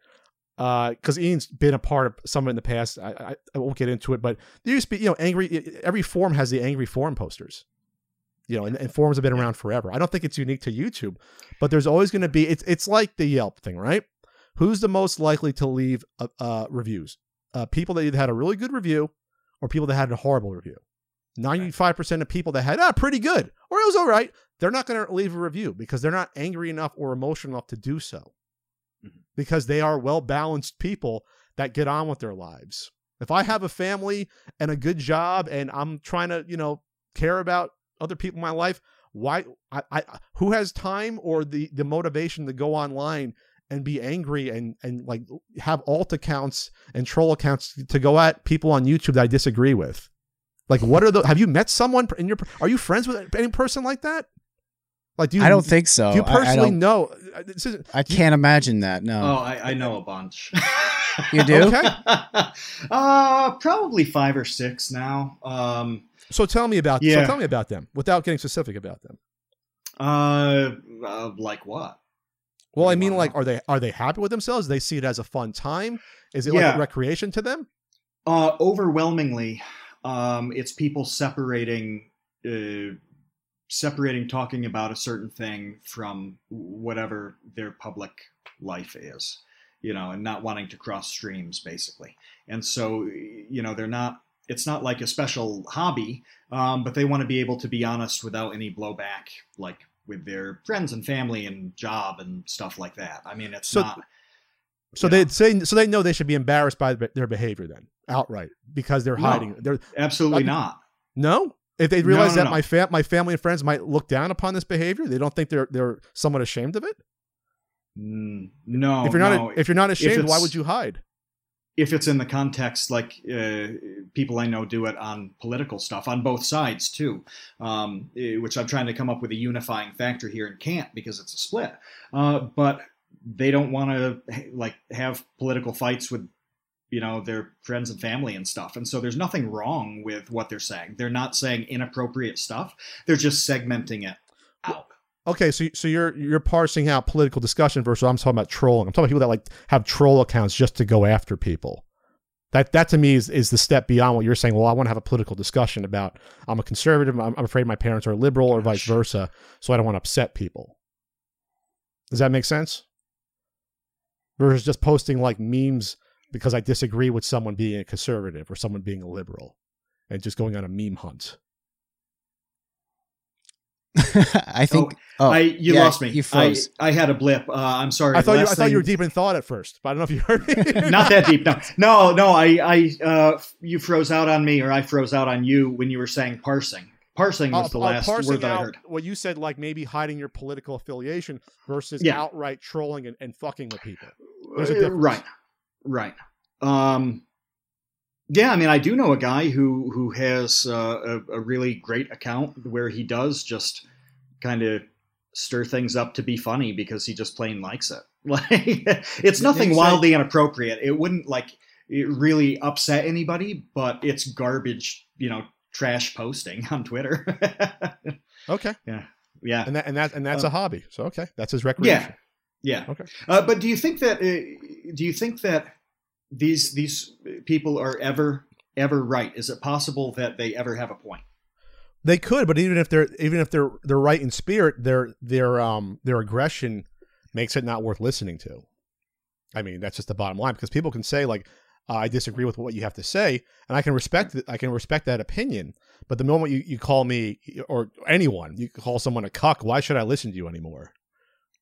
because Ian's been a part of some of it in the past. I, I, I won't get into it, but there used to be you know angry. Every forum has the angry forum posters. You know, and, and forums have been around forever. I don't think it's unique to YouTube, but there's always going to be. It's it's like the Yelp thing, right? Who's the most likely to leave uh, uh, reviews? Uh, people that either had a really good review or people that had a horrible review. 95% of people that had, ah, pretty good, or it was all right, they're not going to leave a review because they're not angry enough or emotional enough to do so. Because they are well balanced people that get on with their lives. If I have a family and a good job and I'm trying to, you know, care about other people in my life, why I, I who has time or the the motivation to go online and be angry and and like have alt accounts and troll accounts to go at people on YouTube that I disagree with? Like, what are the? Have you met someone in your? Are you friends with any person like that? Like, do you? I don't think so. Do you I- I personally know? uh, is, I can't imagine that. No. Oh, I, I know a bunch. You do? Okay. uh, probably five or six now. Um, so tell me about. So Yeah. tell me about them without getting specific about them. uh, uh, like what? Well, I What do you mean, wanna like, are they are they happy with themselves? Do they see it as a fun time? Is it like Yeah. a recreation to them? Uh, overwhelmingly, um, it's people separating, uh, separating talking about a certain thing from whatever their public life is, you know, and not wanting to cross streams, basically. And so, you know, they're not. It's not like a special hobby, um, but they want to be able to be honest without any blowback, like with their friends and family and job and stuff like that. I mean, it's So- not. So they say so they know they should be embarrassed by their behavior then outright because they're No. hiding. They're Absolutely I- not. no. If they realize no, that no. my fam- my family and friends might look down upon this behavior, they don't think they're they're somewhat ashamed of it. Mm, No. if you're not no. if you're not ashamed, why would you hide? if it's in the context like uh, people I know do it on political stuff on both sides too, um, eh, which I'm trying to come up with a unifying factor here and can't because it's a split. Uh, but they don't want to like have political fights with you know their friends and family and stuff and so there's nothing wrong with what they're saying they're not saying inappropriate stuff they're just segmenting it out Okay, so so you're you're parsing out political discussion versus I'm talking about trolling. I'm talking about people that like have troll accounts just to go after people. That that to me is, is the step beyond what you're saying. Well, I want to have a political discussion about I'm a conservative. I'm, I'm afraid my parents are liberal, or vice versa. So I don't want to upset people. Does that make sense? Versus just posting like memes because I disagree with someone being a conservative or someone being a liberal, and just going on a meme hunt. I think. Oh, I you yeah, lost me. You froze. I, I had a blip. Uh, I'm sorry. I thought you I Last thought you were deep in thought at first, but I don't know if you heard me. not that deep. No, no, no. I, I, uh, you froze out on me, or I froze out on you when you were saying parsing. Parsing was Uh, the uh, last word that I heard. What you said, like maybe hiding your political affiliation versus Yeah. outright trolling and, and fucking with people. There's a Uh, difference. Right, right. Um, yeah, I mean, I do know a guy who who has uh, a, a really great account where he does just kind of stir things up to be funny because he just plain likes it. Like, it's nothing wildly inappropriate. It wouldn't like it really upset anybody, but it's garbage. You know, trash posting on Twitter. Okay, Yeah. yeah, and that and that and that's Uh, a hobby. So okay, that's his recreation. Yeah. Okay. Uh, but do you think that uh, do you think that these these people are ever ever right? Is it possible that they ever have a point? They could, but even if they're even if they're they're right in spirit, their their um their aggression makes it not worth listening to. I mean, that's just the bottom line because people can say like, uh, "I disagree with what you have to say," and I can respect it. I can respect that opinion. But the moment you, you call me or anyone, you call someone a cuck, why should I listen to you anymore?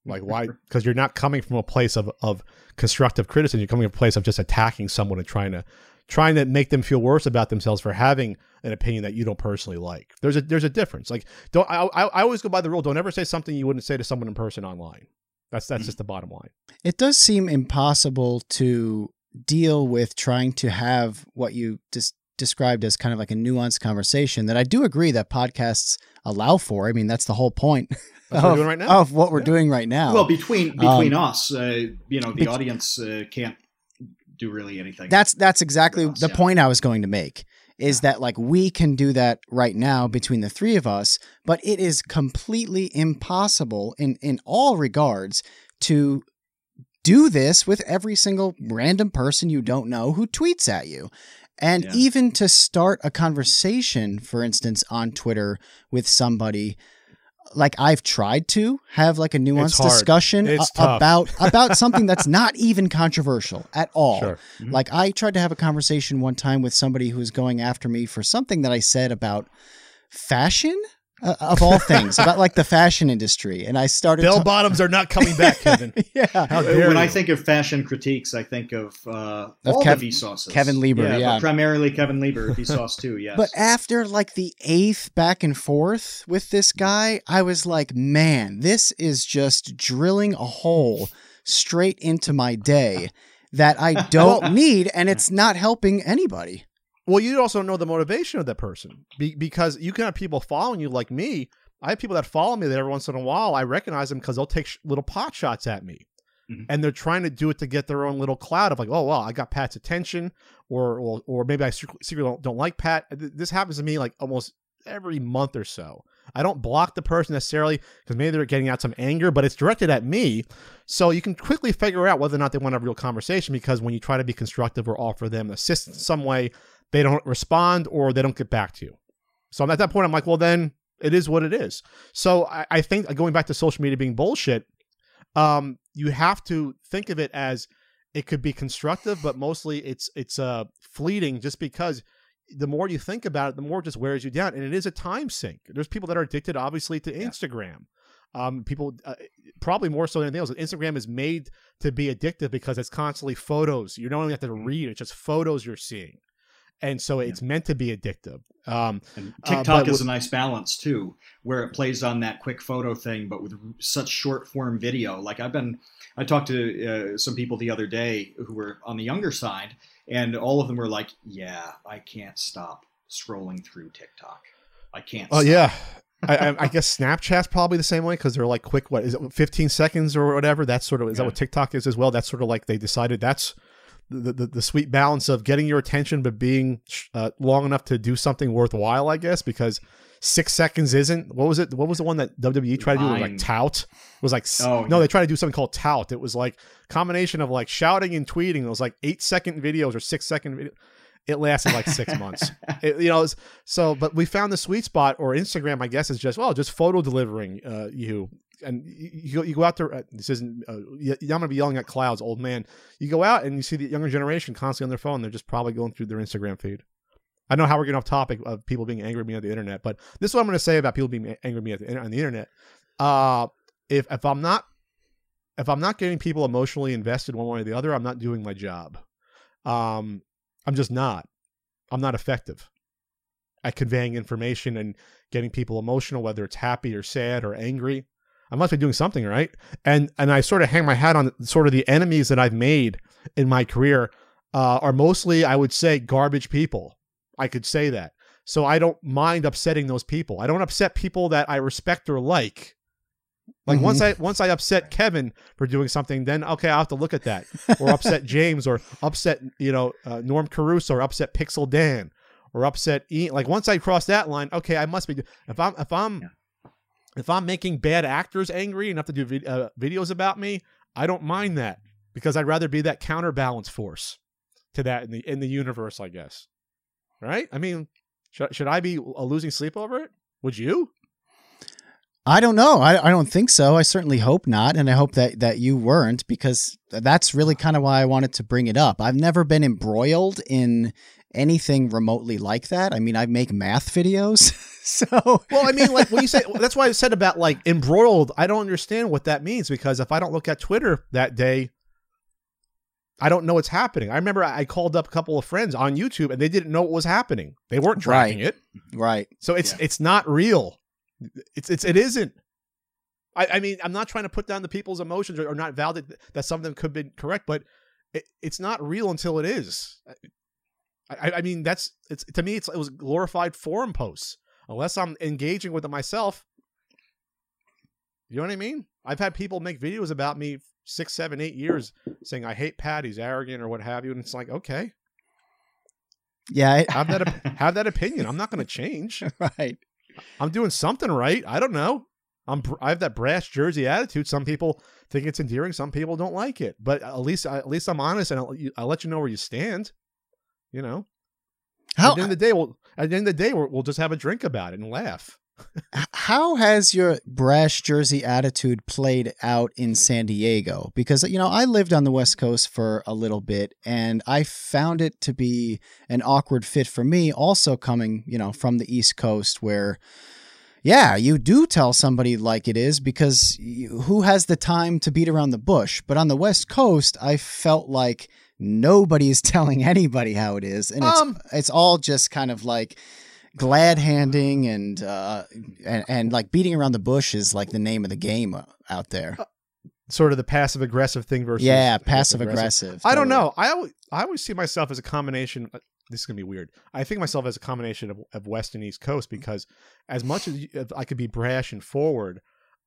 Like why? Because you're not coming from a place of of constructive criticism. You're coming from a place of just attacking someone and trying to trying to make them feel worse about themselves for having an opinion that you don't personally like. There's a there's a difference. Like don't I I, I always go by the rule. Don't ever say something you wouldn't say to someone in person online. That's that's mm. just the bottom line. It does seem impossible to deal with trying to have what you just described as kind of like a nuanced conversation that I do agree that podcasts allow for. I mean, that's the whole point That's what we're of, doing right now. of what we're Yeah. doing right now. Well, between between Um, us, uh, you know, the bet- audience uh, can't do really anything. that's that's exactly us, the yeah. point I was going to make is that like we can do that right now between the three of us, but it is completely impossible in in all regards to do this with every single random person you don't know who tweets at you. And Yeah. even to start a conversation, for instance, on Twitter with somebody, like I've tried to have like a nuanced discussion a- about about something that's not even controversial at all. Sure. Mhm. Like I tried to have a conversation one time with somebody who was going after me for something that I said about fashion uh, of all things, about like the fashion industry, and I started Bell to- bottoms are not coming back, Kevin. yeah. How dare when I think of fashion critiques, I think of, uh, Of all Kev- the Vsauces. Kevin Lieber, yeah, yeah. But primarily Kevin Lieber, Vsauce2. Yes, But after like the eighth back and forth with this guy, I was like, man, this is just drilling a hole straight into my day that I don't need, and it's not helping anybody. Well, you also know the motivation of that person Be- because you can have people following you like me. I have people that follow me that every once in a while I recognize them because they'll take sh- little pot shots at me. Mhm. And they're trying to do it to get their own little cloud of like, oh well, I got Pat's attention, or or, or maybe I secretly don't, don't like Pat. This happens to me like almost every month or so. I don't block the person necessarily because maybe they're getting out some anger, but it's directed at me. So you can quickly figure out whether or not they want a real conversation because when you try to be constructive or offer them assist in some way, they don't respond or they don't get back to you. So at that point, I'm like, well, then it is what it is. So I, I think going back to social media being bullshit, um, you have to think of it as it could be constructive, but mostly it's it's uh fleeting just because the more you think about it, the more it just wears you down. And it is a time sink. There's people that are addicted, obviously, to Instagram. Um, people uh, probably more so than anything else. Instagram is made to be addictive because it's constantly photos. You don't even have to read; it's just photos you're seeing, and so it's meant to be addictive. Um, Uh, TikTok but is with- a nice balance too, where it plays on that quick photo thing, but with such short form video. Like I've been, I talked to uh, some people the other day who were on the younger side, and all of them were like, "Yeah, I can't stop scrolling through TikTok. I can't." Oh stop." yeah. I, I, guess Snapchat's probably the same way because they're like quick. What is it? Fifteen seconds or whatever. That's sort of is that what TikTok is as well. That's sort of like they decided that's the the, the sweet balance of getting your attention but being uh, long enough to do something worthwhile. I guess because six seconds isn't. What was it? What was the one that WWE tried to do? It was Vine. like tout. It was like Oh, no, yeah. they tried to do something called tout. It was like combination of like shouting and tweeting. It was like eight second videos or six second video. It lasted like six months. It- you know, so but we found the sweet spot, or Instagram, I guess, is just well, just photo delivering uh, you, and you, you go you out there. Uh, this isn't. Uh, y- I'm gonna be yelling at clouds, old man. You go out and you see the younger generation constantly on their phone. They're just probably going through their Instagram feed. I know how we're getting off topic of people being angry at me on the internet, but this is what I'm to say about people being angry at me at the, on the internet. Uh, if if I'm not if I'm not getting people emotionally invested one way or the other, I'm not doing my job. Um, I'm just not. I'm not effective at conveying information and getting people emotional, whether it's happy or sad or angry. I must be doing something right. And and I sort of hang my hat on sort of the enemies that I've made in my career uh, are mostly, I would say, garbage people. I could say that. So I don't mind upsetting those people. I don't upset people that I respect or like. Like Mhm. once I once I upset Kevin for doing something, then okay, I'll have to look at that, or upset James, or upset you know uh, Norm Caruso, or upset Pixel Dan, or upset Ian. Like once I cross that line, okay, I must be. If I'm if I'm Yeah. If I'm making bad actors angry enough to do vid- uh, videos about me, I don't mind that because I'd rather be that counterbalance force to that in the in the universe, I guess. Right? I mean, should should I be losing sleep over it? Would you? I don't know. I, I don't think so. I certainly hope not, and I hope that that you weren't because that's really kind of why I wanted to bring it up. I've never been embroiled in anything remotely like that. I mean, I make math videos, so Well, I mean, like when you say that's why I said about like embroiled. I don't understand what that means because if I don't look at Twitter that day, I don't know what's happening. I remember I called up a couple of friends on YouTube and they didn't know what was happening. They weren't tracking it, right. so it's Yeah. it's not real. It's it's it isn't. I, I mean, I'm not trying to put down the people's emotions or, or not validate that some of them could be correct, but it, it's not real until it is. I, I mean, that's it's to me. It's it was glorified forum posts. Unless I'm engaging with it myself, you know what I mean. I've had people make videos about me six, seven, eight years saying I hate Pat, he's arrogant or what have you, and it's like okay, Yeah, I- have that have that opinion. I'm not going to change. right. I'm doing something right. I don't know. I'm br- I have that brass jersey attitude. Some people think it's endearing. Some people don't like it. But at least at least I'm honest and I'll, I'll let you know where you stand. You know. How at the end of the day, we'll at the end of the day we'll, we'll just have a drink about it and laugh. how has your brash jersey attitude played out in San Diego? Because you know, I lived on the West Coast for a little bit and I found it to be an awkward fit for me also coming, you know, from the East Coast where yeah, you do tell somebody like it is because you, who has the time to beat around the bush? But on the West Coast, I felt like nobody's telling anybody how it is and it's Um, it's all just kind of like glad handing and uh and, and like beating around the bush is like the name of the game uh, out there. Sort of the passive aggressive thing versus yeah, passive aggressive. I don't know. I always I always see myself as a combination. this is gonna be weird. I think of myself as a combination of, of West and East Coast because as much as I could be brash and forward,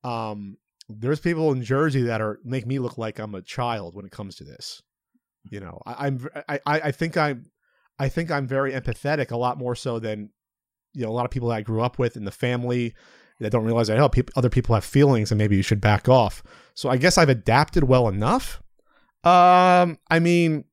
um, there's people in Jersey that are make me look like I'm a child when it comes to this. You know, I, I'm I, I think I'm I think I'm very empathetic, a lot more so than you know a lot of people that I grew up with in the family that don't realize that oh, peop other people have feelings and maybe you should back off. So I guess I've adapted well enough. Um, I mean,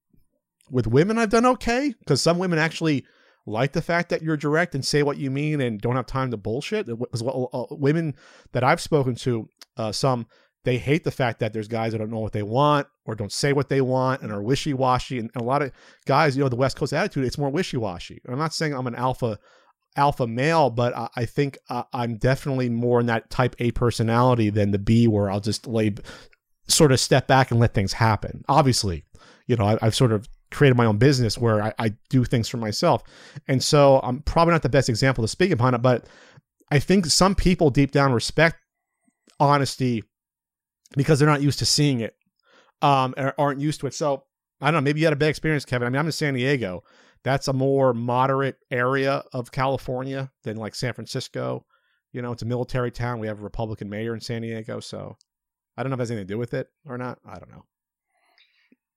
with women, I've done okay because some women actually like the fact that you're direct and say what you mean and don't have time to bullshit. As well, uh, women that I've spoken to, uh, some they hate the fact that there's guys that don't know what they want or don't say what they want and are wishy washy. And, and a lot of guys, you know, the West Coast attitude, it's more wishy washy. I'm not saying I'm an alpha alpha male, but I, I think uh, I'm definitely more in that type A personality than the B, where I'll just lay sort of step back and let things happen. Obviously, you know, I, I've sort of created my own business where I, I do things for myself, and so I'm probably not the best example to speak upon it, but I think some people deep down respect honesty because they're not used to seeing it, um, aren't used to it. So I don't know. Maybe you had a bad experience, Kevin. I mean, I'm in San Diego. That's a more moderate area of California than like San Francisco. You know, it's a military town. We have a Republican mayor in San Diego, so I don't know if it has anything to do with it or not. I don't know.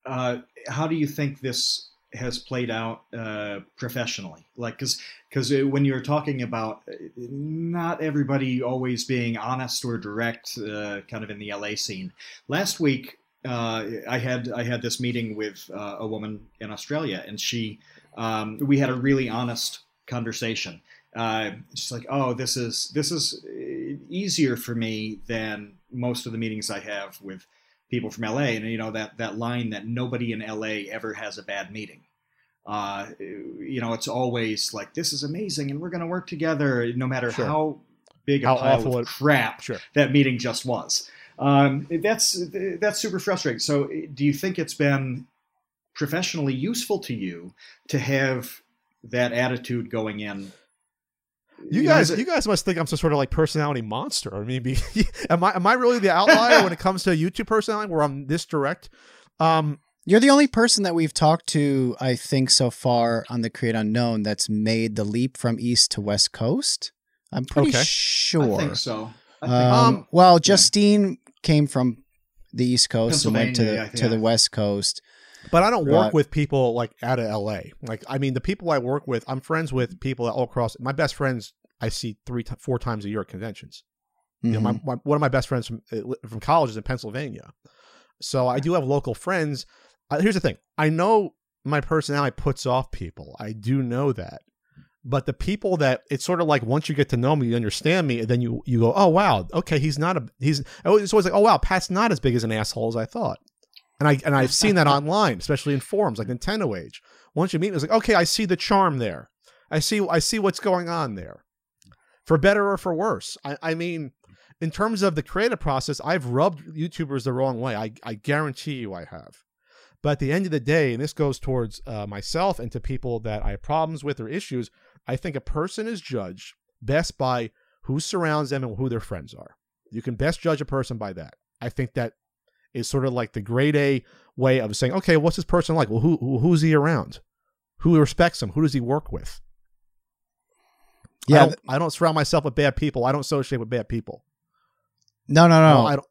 uh, how do you think this has played out uh, professionally? Like, because because when you're talking about uh, not everybody always being honest or direct, uh, kind of in the LA scene. Last week, uh, I had I had this meeting with uh, a woman in Australia, and she um, we had a really honest conversation. Uh, she's like, "Oh, this is this is uh, easier for me than most of the meetings I have with." People from LA, and you know that that line that nobody in LA ever has a bad meeting. Uh, you know, it's always like this is amazing, and we're going to work together, no matter Sure. how big a How pile awful of crap Sure. that meeting just was. Um, that's that's super frustrating. So, do you think it's been professionally useful to you to have that attitude going in? You know, guys, is it- you guys must think I'm some sort of like personality monster. I mean, be, am I am I really the outlier when it comes to YouTube personality where I'm this direct? Um, You're the only person that we've talked to, I think, so far on the Create Unknown that's made the leap from East to West Coast. I'm pretty Okay. sure. I think so. I think Um, Um, well, Justine came from the East Coast and went to the, Pennsylvania, to the. West Coast. But I don't work with people like out of LA. Like, I mean, the people I work with, I'm friends with people all across. My best friends I see three, to four times a year at conventions. You know, my, Mhm. my, one of my best friends from uh, from college is in Pennsylvania, so I do have local friends. Uh, here's the thing: I know my personality puts off people. I do know that, but the people that it's sort of like once you get to know me, you understand me, and then you you go, oh wow, okay, he's not a he's. It's always like, oh wow, Pat's not as big as an asshole as I thought, and I and I've seen that online, especially in forums like Nintendo Age. Once you meet, me, it's like, okay, I see the charm there. I see I see what's going on there for better or for worse. I, I mean, in terms of the creative process, I've rubbed YouTubers the wrong way. I, I guarantee you I have. But at the end of the day, and this goes towards uh, myself and to people that I have problems with or issues, I think a person is judged best by who surrounds them and who their friends are. You can best judge a person by that. I think that is sort of like the grade A way of saying, okay, what's this person like? Well, who, who who's he around? Who respects him? Who does he work with? I Yeah. don't, I don't surround myself with bad people. I don't associate with bad people. No, no, no. I don't.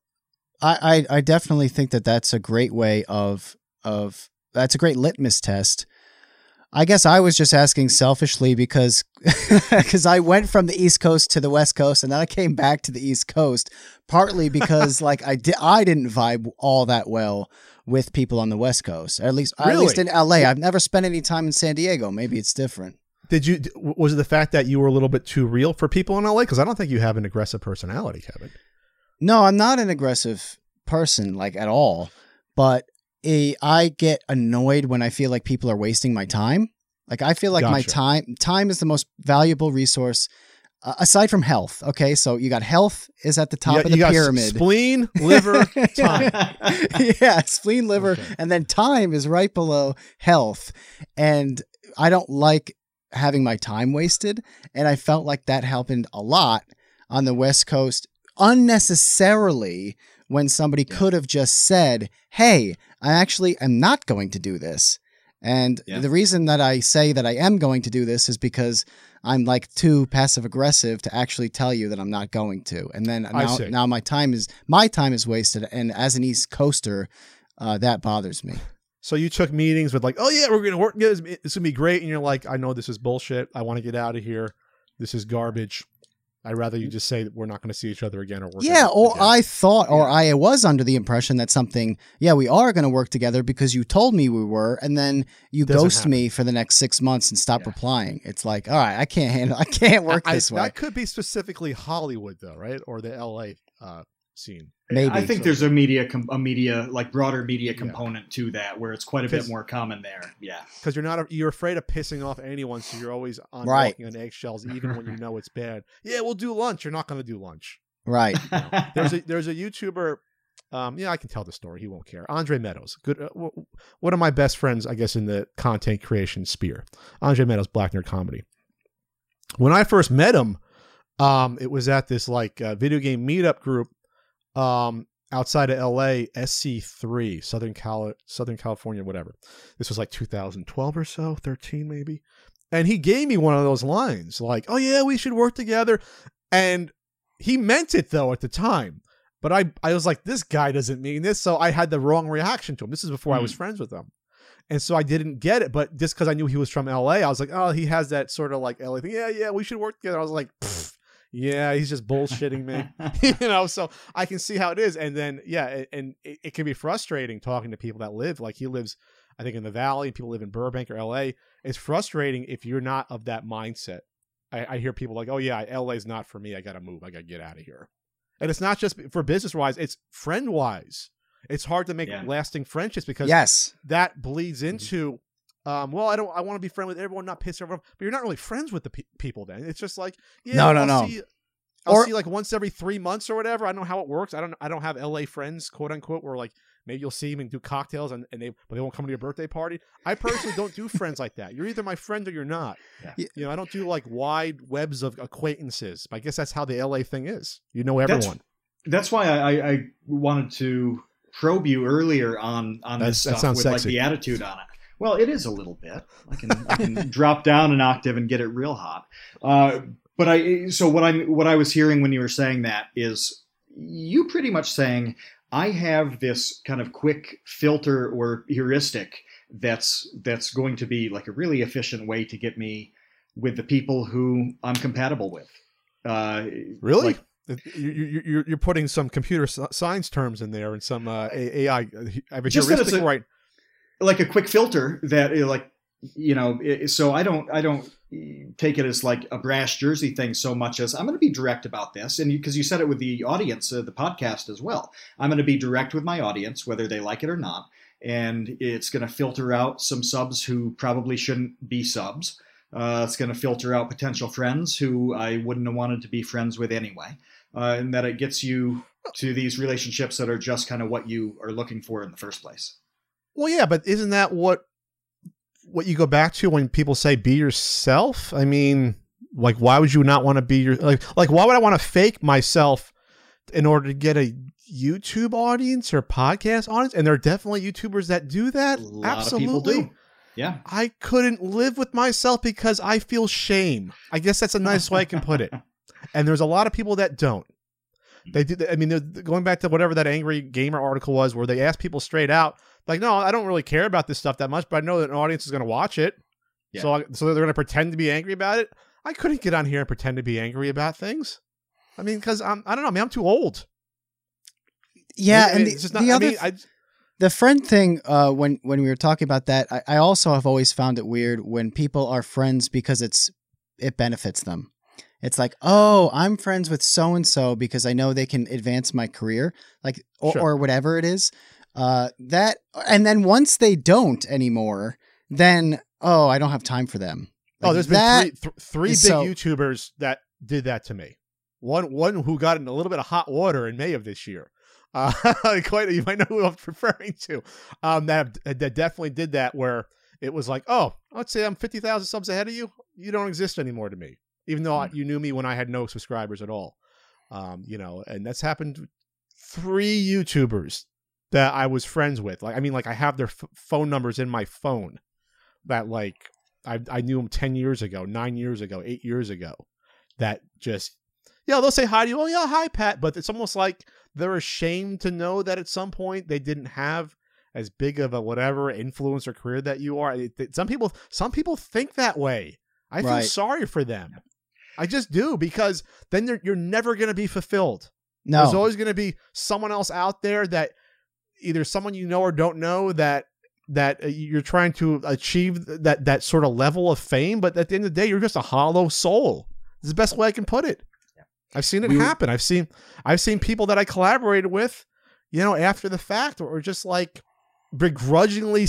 I, I, I definitely think that that's a great way of of that's a great litmus test. I guess I was just asking selfishly because because I went from the East Coast to the West Coast and then I came back to the East Coast partly because like I di- I didn't vibe all that well with people on the West Coast. At least at least in LA. I've never spent any time in San Diego. Maybe it's different. Did you? Was it the fact that you were a little bit too real for people in LA? Because I don't think you have an aggressive personality, Kevin. No, I'm not an aggressive person like at all, but eh, I get annoyed when I feel like people are wasting my time. Like I feel like my time time is the most valuable resource uh, aside from health. Okay, so you got health is at the top You- of you the got pyramid. Spleen, liver, time. yeah, spleen, liver, Okay. and then time is right below health. And I don't like having my time wasted. And I felt like that happened a lot on the West Coast unnecessarily when somebody could have just said, Hey, I actually am not going to do this. And Yeah. the reason that I say that I am going to do this is because I'm like too passive aggressive to actually tell you that I'm not going to. And then now, now my time is my time is wasted. And as an East Coaster, uh, that bothers me. So you took meetings with like, oh yeah, we're gonna work. It's it's gonna be great, and you're like, I know this is bullshit. I want to get out of here. This is garbage. I'd rather you just say that we're not going to see each other again or work. Yeah, or again. I thought, or I was under the impression that something, yeah, we are going to work together because you told me we were, and then you Doesn't ghost happen. me for the next six months and stop Yeah. replying. It's like, all right, I can't handle, I can't work I- this way. That could be specifically Hollywood, though, right? Or the L.A. Uh, scene. Maybe. I think So- there's a media, com- a media like broader media Yeah. component to that, where it's quite a bit more common there. Yeah, because you're not you're afraid of pissing off anyone, so you're always on Right. walking on eggshells, even when you know it's bad. Yeah, we'll do lunch. You're not going to do lunch. right. There's a there's a YouTuber. Um, yeah, I can tell the story. He won't care. Andre Meadows, good, uh, w- one of my best friends, I guess, in the content creation sphere. Andre Meadows, Black Nerd Comedy. When I first met him, um, it was at this like uh, video game meetup group, um, outside of LA, SC3, Southern Cal, Southern California, whatever. This was like 2012 or so, 13 maybe. And he gave me one of those lines, like, "Oh yeah, we should work together," and he meant it though at the time. But I, I was like, this guy doesn't mean this, so I had the wrong reaction to him. This is before I was friends with him, and so I didn't get it. But just because I knew he was from LA, I was like, oh, he has that sort of like LA thing. Yeah, yeah, we should work together. I was like, "Pfft, yeah, he's just bullshitting me, you know. So I can see how it is, and then yeah, and it, it can be frustrating talking to people that live like he lives. I think in the Valley, and people live in Burbank or LA. It's frustrating if you're not of that mindset. I, I hear people like, "Oh yeah, LA's not for me. I got to move. I got to get out of here." And it's not just for business wise; it's friend wise. It's hard to make Yeah. lasting friendships because Yes. that bleeds mm-hmm. into. Um, well, I don't. I want to be friends with everyone, not piss everyone. But you're not really friends with the pe- people. Then it's just like, yeah, No, no, I'll no. See, I'll Or- see like once every three months or whatever. I don't know how it works. I don't. I don't have LA friends, quote unquote, where like maybe you'll see them and do cocktails and, and they but they won't come to your birthday party. I personally don't do friends like that. You're either my friend or you're not. Yeah. You know, I don't do like wide webs of acquaintances. I guess that's how the LA thing is. You know everyone. that's why I, I, I wanted to probe you earlier on on That's- this that stuff sounds with like sexy. the attitude on it. Well, it is a little bit. I can, I can drop down an octave and get it real hot. Uh, but I so what I what I was hearing when you were saying that is you pretty much saying I have this kind of quick filter or heuristic that's that's going to be like a really efficient way to get me with the people who I'm compatible with. Uh, Really? like, you, you, you're, you're putting some computer science terms in there and some uh, AI. I have a Just that it's heuristic a- right. Like a quick filter that uh, like you know so i don't i don't take it as like a brash jersey thing so much as i'm going to be direct about this and because you, said it with the audience uh, the podcast as well. I'm going to be direct with my audience whether they like it or not and it's going to filter out some subs who probably shouldn't be subs. Uh, it's going to filter out potential friends who i wouldn't have wanted to be friends with anyway uh, and that it gets you to these relationships that are just kind of what you are looking for in the first place Well, yeah, but isn't that what what you go back to when people say be yourself? I mean, like, why would you not want to be your like like why would I want to fake myself in order to get a YouTube audience or podcast audience? And there are definitely YouTubers that do that. Absolutely. do yeah I couldn't live with myself because I feel shame. I guess that's a nice way I can put it. And there's a lot of people that don't. They do. I mean, they're going back to whatever that angry gamer article was, where they asked people straight out, like, "No, I don't really care about this stuff that much, but I know that an audience is going to watch it, Yeah. so I, so they're going to pretend to be angry about it." I couldn't get on here and pretend to be angry about things. I mean, because I'm I don't know, I mean, I'm too old. Yeah, I mean, and the, it's not- the I other mean, I, the friend thing uh, when when we were talking about that I, I also have always found it weird when people are friends because it's it benefits them it's like oh i'm friends with so and so because i know they can advance my career like or, Sure. or whatever it is uh, that and then once they don't anymore then oh i don't have time for them oh, Like, there's that been three, th- three big so- YouTubers that did that to me. One one who got in a little bit of hot water in May of this year. Uh, quite you might know who I'm referring to. Um, that that definitely did that where it was like, oh, let's say I'm fifty thousand subs ahead of you. You don't exist anymore to me, even though I, Hmm. you knew me when I had no subscribers at all. Um, you know, and that's happened. Three YouTubers that I was friends with. Like, I mean, like I have their f- phone numbers in my phone. that like I I knew them ten years ago, nine years ago, eight years ago, that just yeah they'll say hi to you. Oh yeah, hi Pat, but it's almost like they're ashamed to know that at some point they didn't have as big of a whatever influence or career that you are. It, it- some people some people think that way. I feel Right. sorry for them. I just do because then you're, you're never going to be fulfilled. There's always going to be someone else out there that either someone you know or don't know that that uh, you're trying to achieve that that sort of level of fame, but at the end of the day, you're just a hollow soul. It's the best way I can put it. I've seen it We were- happen. I've seen I've seen people that I collaborated with, you know, after the fact, or just like begrudgingly.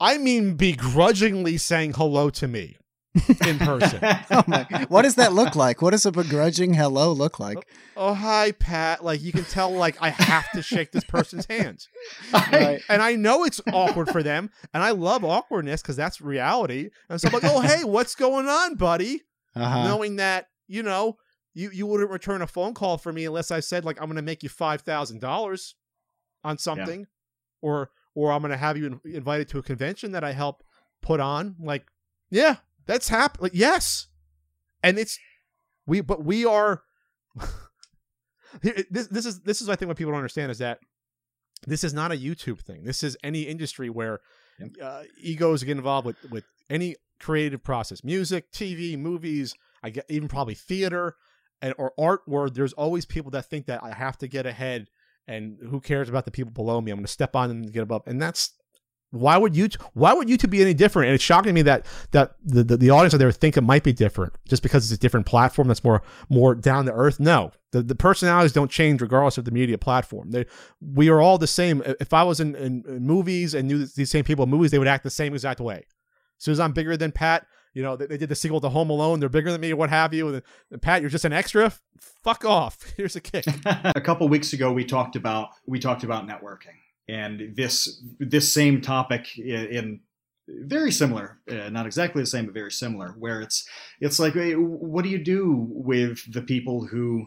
i mean, begrudgingly saying hello to me in person. Oh my- what does that look like? What does a begrudging hello look like? oh hi pat like you can tell like i have to shake this person's hands Right. and i know it's awkward for them and i love awkwardness because that's reality and so i'm like oh hey what's going on buddy Uh-huh. knowing that you know you you wouldn't return a phone call for me unless i said like i'm gonna make you $5000 on something or or i'm gonna have you in- invited to a convention that i help put on like yeah that's happened like, yes and it's we but we are this this is this is I think what people don't understand is that this is not a YouTube thing. This is any industry where uh, egos get involved with with any creative process, music, TV, movies, I get even probably theater and or art where there's always people that think that I have to get ahead and who cares about the people below me? I'm going to step on them and get above. And that's why would you why would YouTube be any different? And it's shocking to me that that the, the, the audience out there think it might be different just because it's a different platform that's more more down to earth. No, the, the personalities don't change regardless of the media platform. They, we are all the same. If I was in, in, in movies and knew these same people in movies, they would act the same exact way. As soon as I'm bigger than Pat, you know, they, they did the sequel to Home Alone. They're bigger than me, what have you. And, and Pat, you're just an extra. Fuck off. Here's a kick. a couple weeks ago we talked about we talked about networking and this this same topic i- in very similar uh, not exactly the same but very similar where it's it's like hey, what do you do with the people who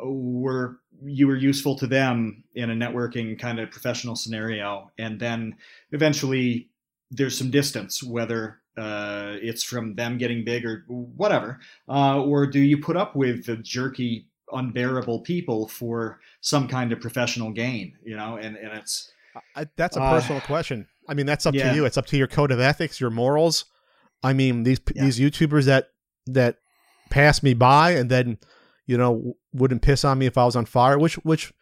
were you were useful to them in a networking kind of professional scenario? And then eventually there's some distance whether uh, it's from them getting big or whatever uh, or do you put up with the jerky unbearable people for some kind of professional gain you know? And and it's I, that's a Uh, personal question. I mean, that's up yeah. to you. It's up to your code of ethics, your morals. I mean, these Yeah. these YouTubers that that pass me by and then you know wouldn't piss on me if I was on fire. Which which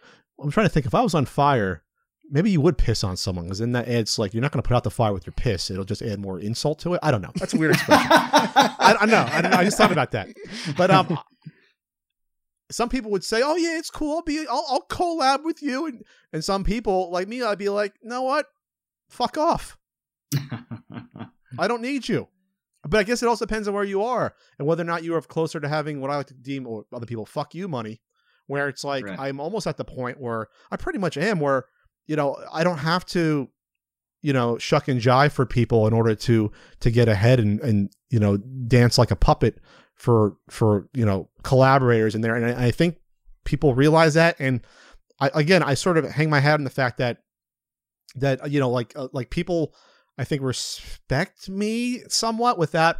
I'm trying to think. If I was on fire, maybe you would piss on someone because then that adds like you're not going to put out the fire with your piss. It'll just add more insult to it. I don't know. That's a weird expression. I, I know. I don't know. I just thought about that. But um, some people would say, "Oh yeah, it's cool. I'll be, I'll, I'll collab with you." And and some people like me, I'd be like, "Know what? Fuck off. I don't need you." But I guess it also depends on where you are and whether or not you are closer to having what I like to deem or other people fuck you money, where it's like Right. I'm almost at the point where I pretty much am, where you know I don't have to, you know, shuck and jive for people in order to to get ahead and and you know dance like a puppet for for you know collaborators in there. And I, I think people realize that. And I again I sort of hang my hat on the fact that that you know like uh, like people I think respect me somewhat without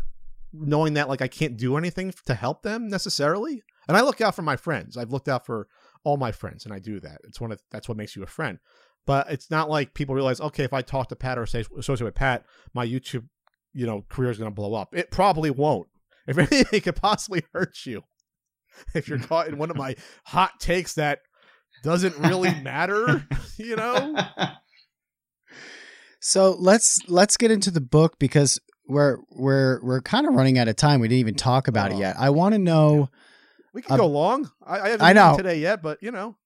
knowing that like I can't do anything to help them necessarily. And I look out for my friends. I've looked out for all my friends and I do that. It's one of that's what makes you a friend. But it's not like people realize okay if I talk to Pat or say associate with Pat my YouTube you know career is going to blow up. It probably won't if anything it could possibly hurt you if you're caught in one of my hot takes that doesn't really matter you know So let's let's get into the book because we're we're we're kind of running out of time. We didn't even talk about it Oh. yet. I want to know. we can Um, go long i, I haven't I know. today yet but you know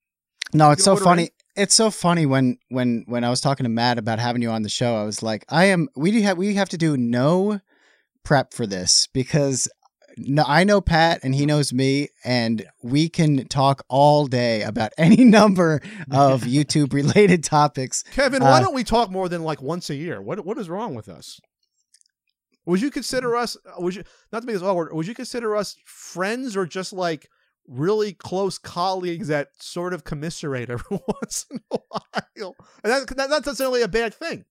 No, it's so funny. in? It's so funny when when when I was talking to Matt about having you on the show. I was like, I am. We do have we have to do no prep for this because no, I know Pat and he knows me, and we can talk all day about any number of YouTube related topics. kevin why Uh, don't we talk more than like once a year what what is wrong with us would you consider us would you not to make this awkward would you consider us friends or just like really close colleagues that sort of commiserate every once in a while and that, that, that's necessarily a bad thing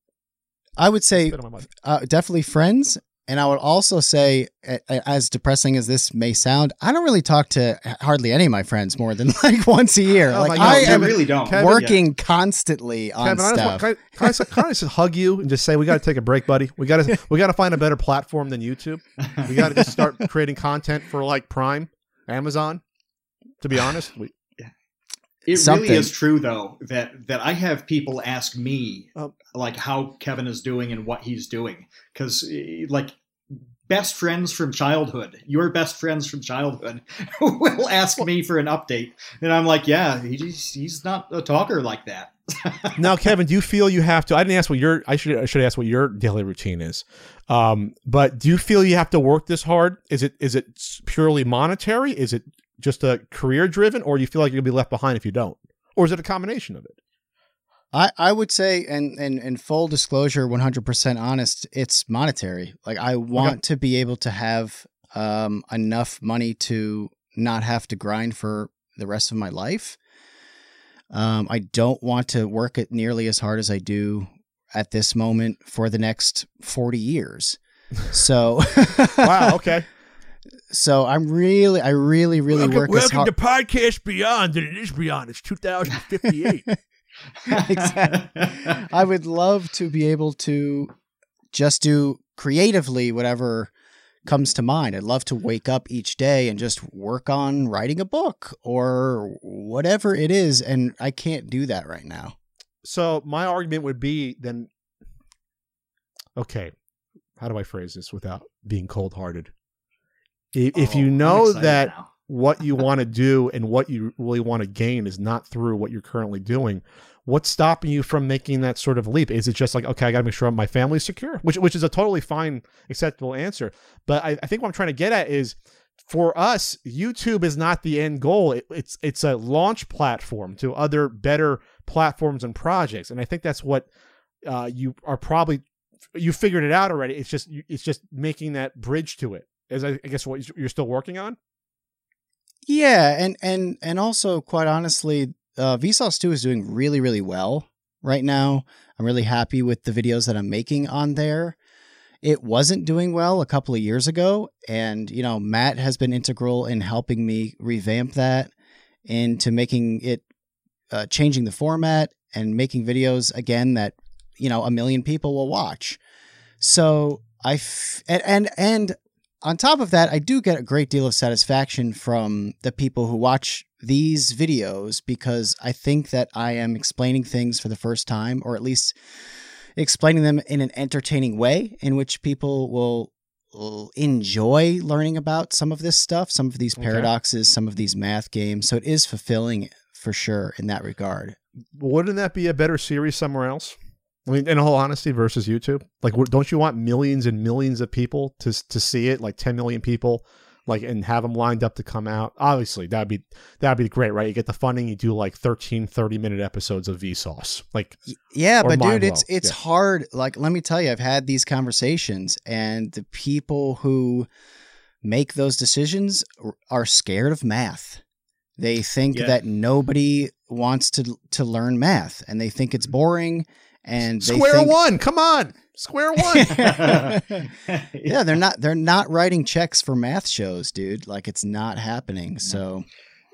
I would say Spit on my mic. uh, definitely friends. And I would also say, a- a- as depressing as this may sound, I don't really talk to hardly any of my friends more than like once a year. Oh like my No, God, I you am really don't. Kevin, working constantly on Kevin, I just stuff. want, can I, can I, can I just hug you and just say we got to take a break, buddy? We got to we got to find a better platform than YouTube. We got to just start creating content for like Prime, Amazon. To be honest, we, It Something. really is true though that that I have people ask me Um, like how Kevin is doing and what he's doing because like best friends from childhood, your best friends from childhood will ask me for an update, and I'm like, yeah, he's he's not a talker like that. now, Kevin, do you feel you have to? I didn't ask what your. I should. I should ask what your daily routine is. Um, but do you feel you have to work this hard? Is it is it purely monetary? Is it just a career driven, or do you feel like you'll be left behind if you don't, or is it a combination of it? I, I would say, and, and, and full disclosure, 100% honest, it's monetary. Like, I want to be able to have um, enough money to not have to grind for the rest of my life. Um, I don't want to work it nearly as hard as I do at this moment for the next 40 years. So, Wow. Okay. so I'm really, I really, really work as to Podcast Beyond, and it is Beyond. It's 2058. Exactly. I would love to be able to just do creatively whatever comes to mind. I'd love to wake up each day and just work on writing a book or whatever it is. And I can't do that right now. so my argument would be then. Okay, how do I phrase this without being cold hearted? If, if Oh, you know that now. what you want to do and what you really want to gain is not through what you're currently doing, what's stopping you from making that sort of leap? Is it just like, okay, I got to make sure my family's secure, which which is a totally fine, acceptable answer. But I, I think what I'm trying to get at is, for us, YouTube is not the end goal. It, it's it's a launch platform to other better platforms and projects, and I think that's what uh, you are probably you figured it out already. It's just it's just making that bridge to it. Is I guess what you're still working on. Yeah. And, and, and also, quite honestly, uh, Vsauce2 is doing really, really well right now. I'm really happy with the videos that I'm making on there. It wasn't doing well a couple of years ago. And, you know, Matt has been integral in helping me revamp that into making it, uh, changing the format and making videos again that, you know, a million people will watch. So I, f- and, and, and on top of that, I do get a great deal of satisfaction from the people who watch these videos because I think that I am explaining things for the first time, or at least explaining them in an entertaining way in which people will, will enjoy learning about some of this stuff, some of these Okay. paradoxes, some of these math games. So it is fulfilling for sure in that regard. wouldn't that be a better series somewhere else? I mean, in all honesty, versus YouTube, like, don't you want millions and millions of people to to see it, like ten million people, like, and have them lined up to come out? Obviously, that'd be that'd be great, right? You get the funding, you do like 13, 30 minute episodes of Vsauce, like, Yeah, but dude, it's it's Yeah. hard. Like, let me tell you, I've had these conversations, and the people who make those decisions are scared of math. They think Yeah. that nobody wants to to learn math, and they think it's mm-hmm. boring. And they square think, one, come on, square one. yeah, they're not they're not writing checks for math shows, dude. Like, it's not happening. So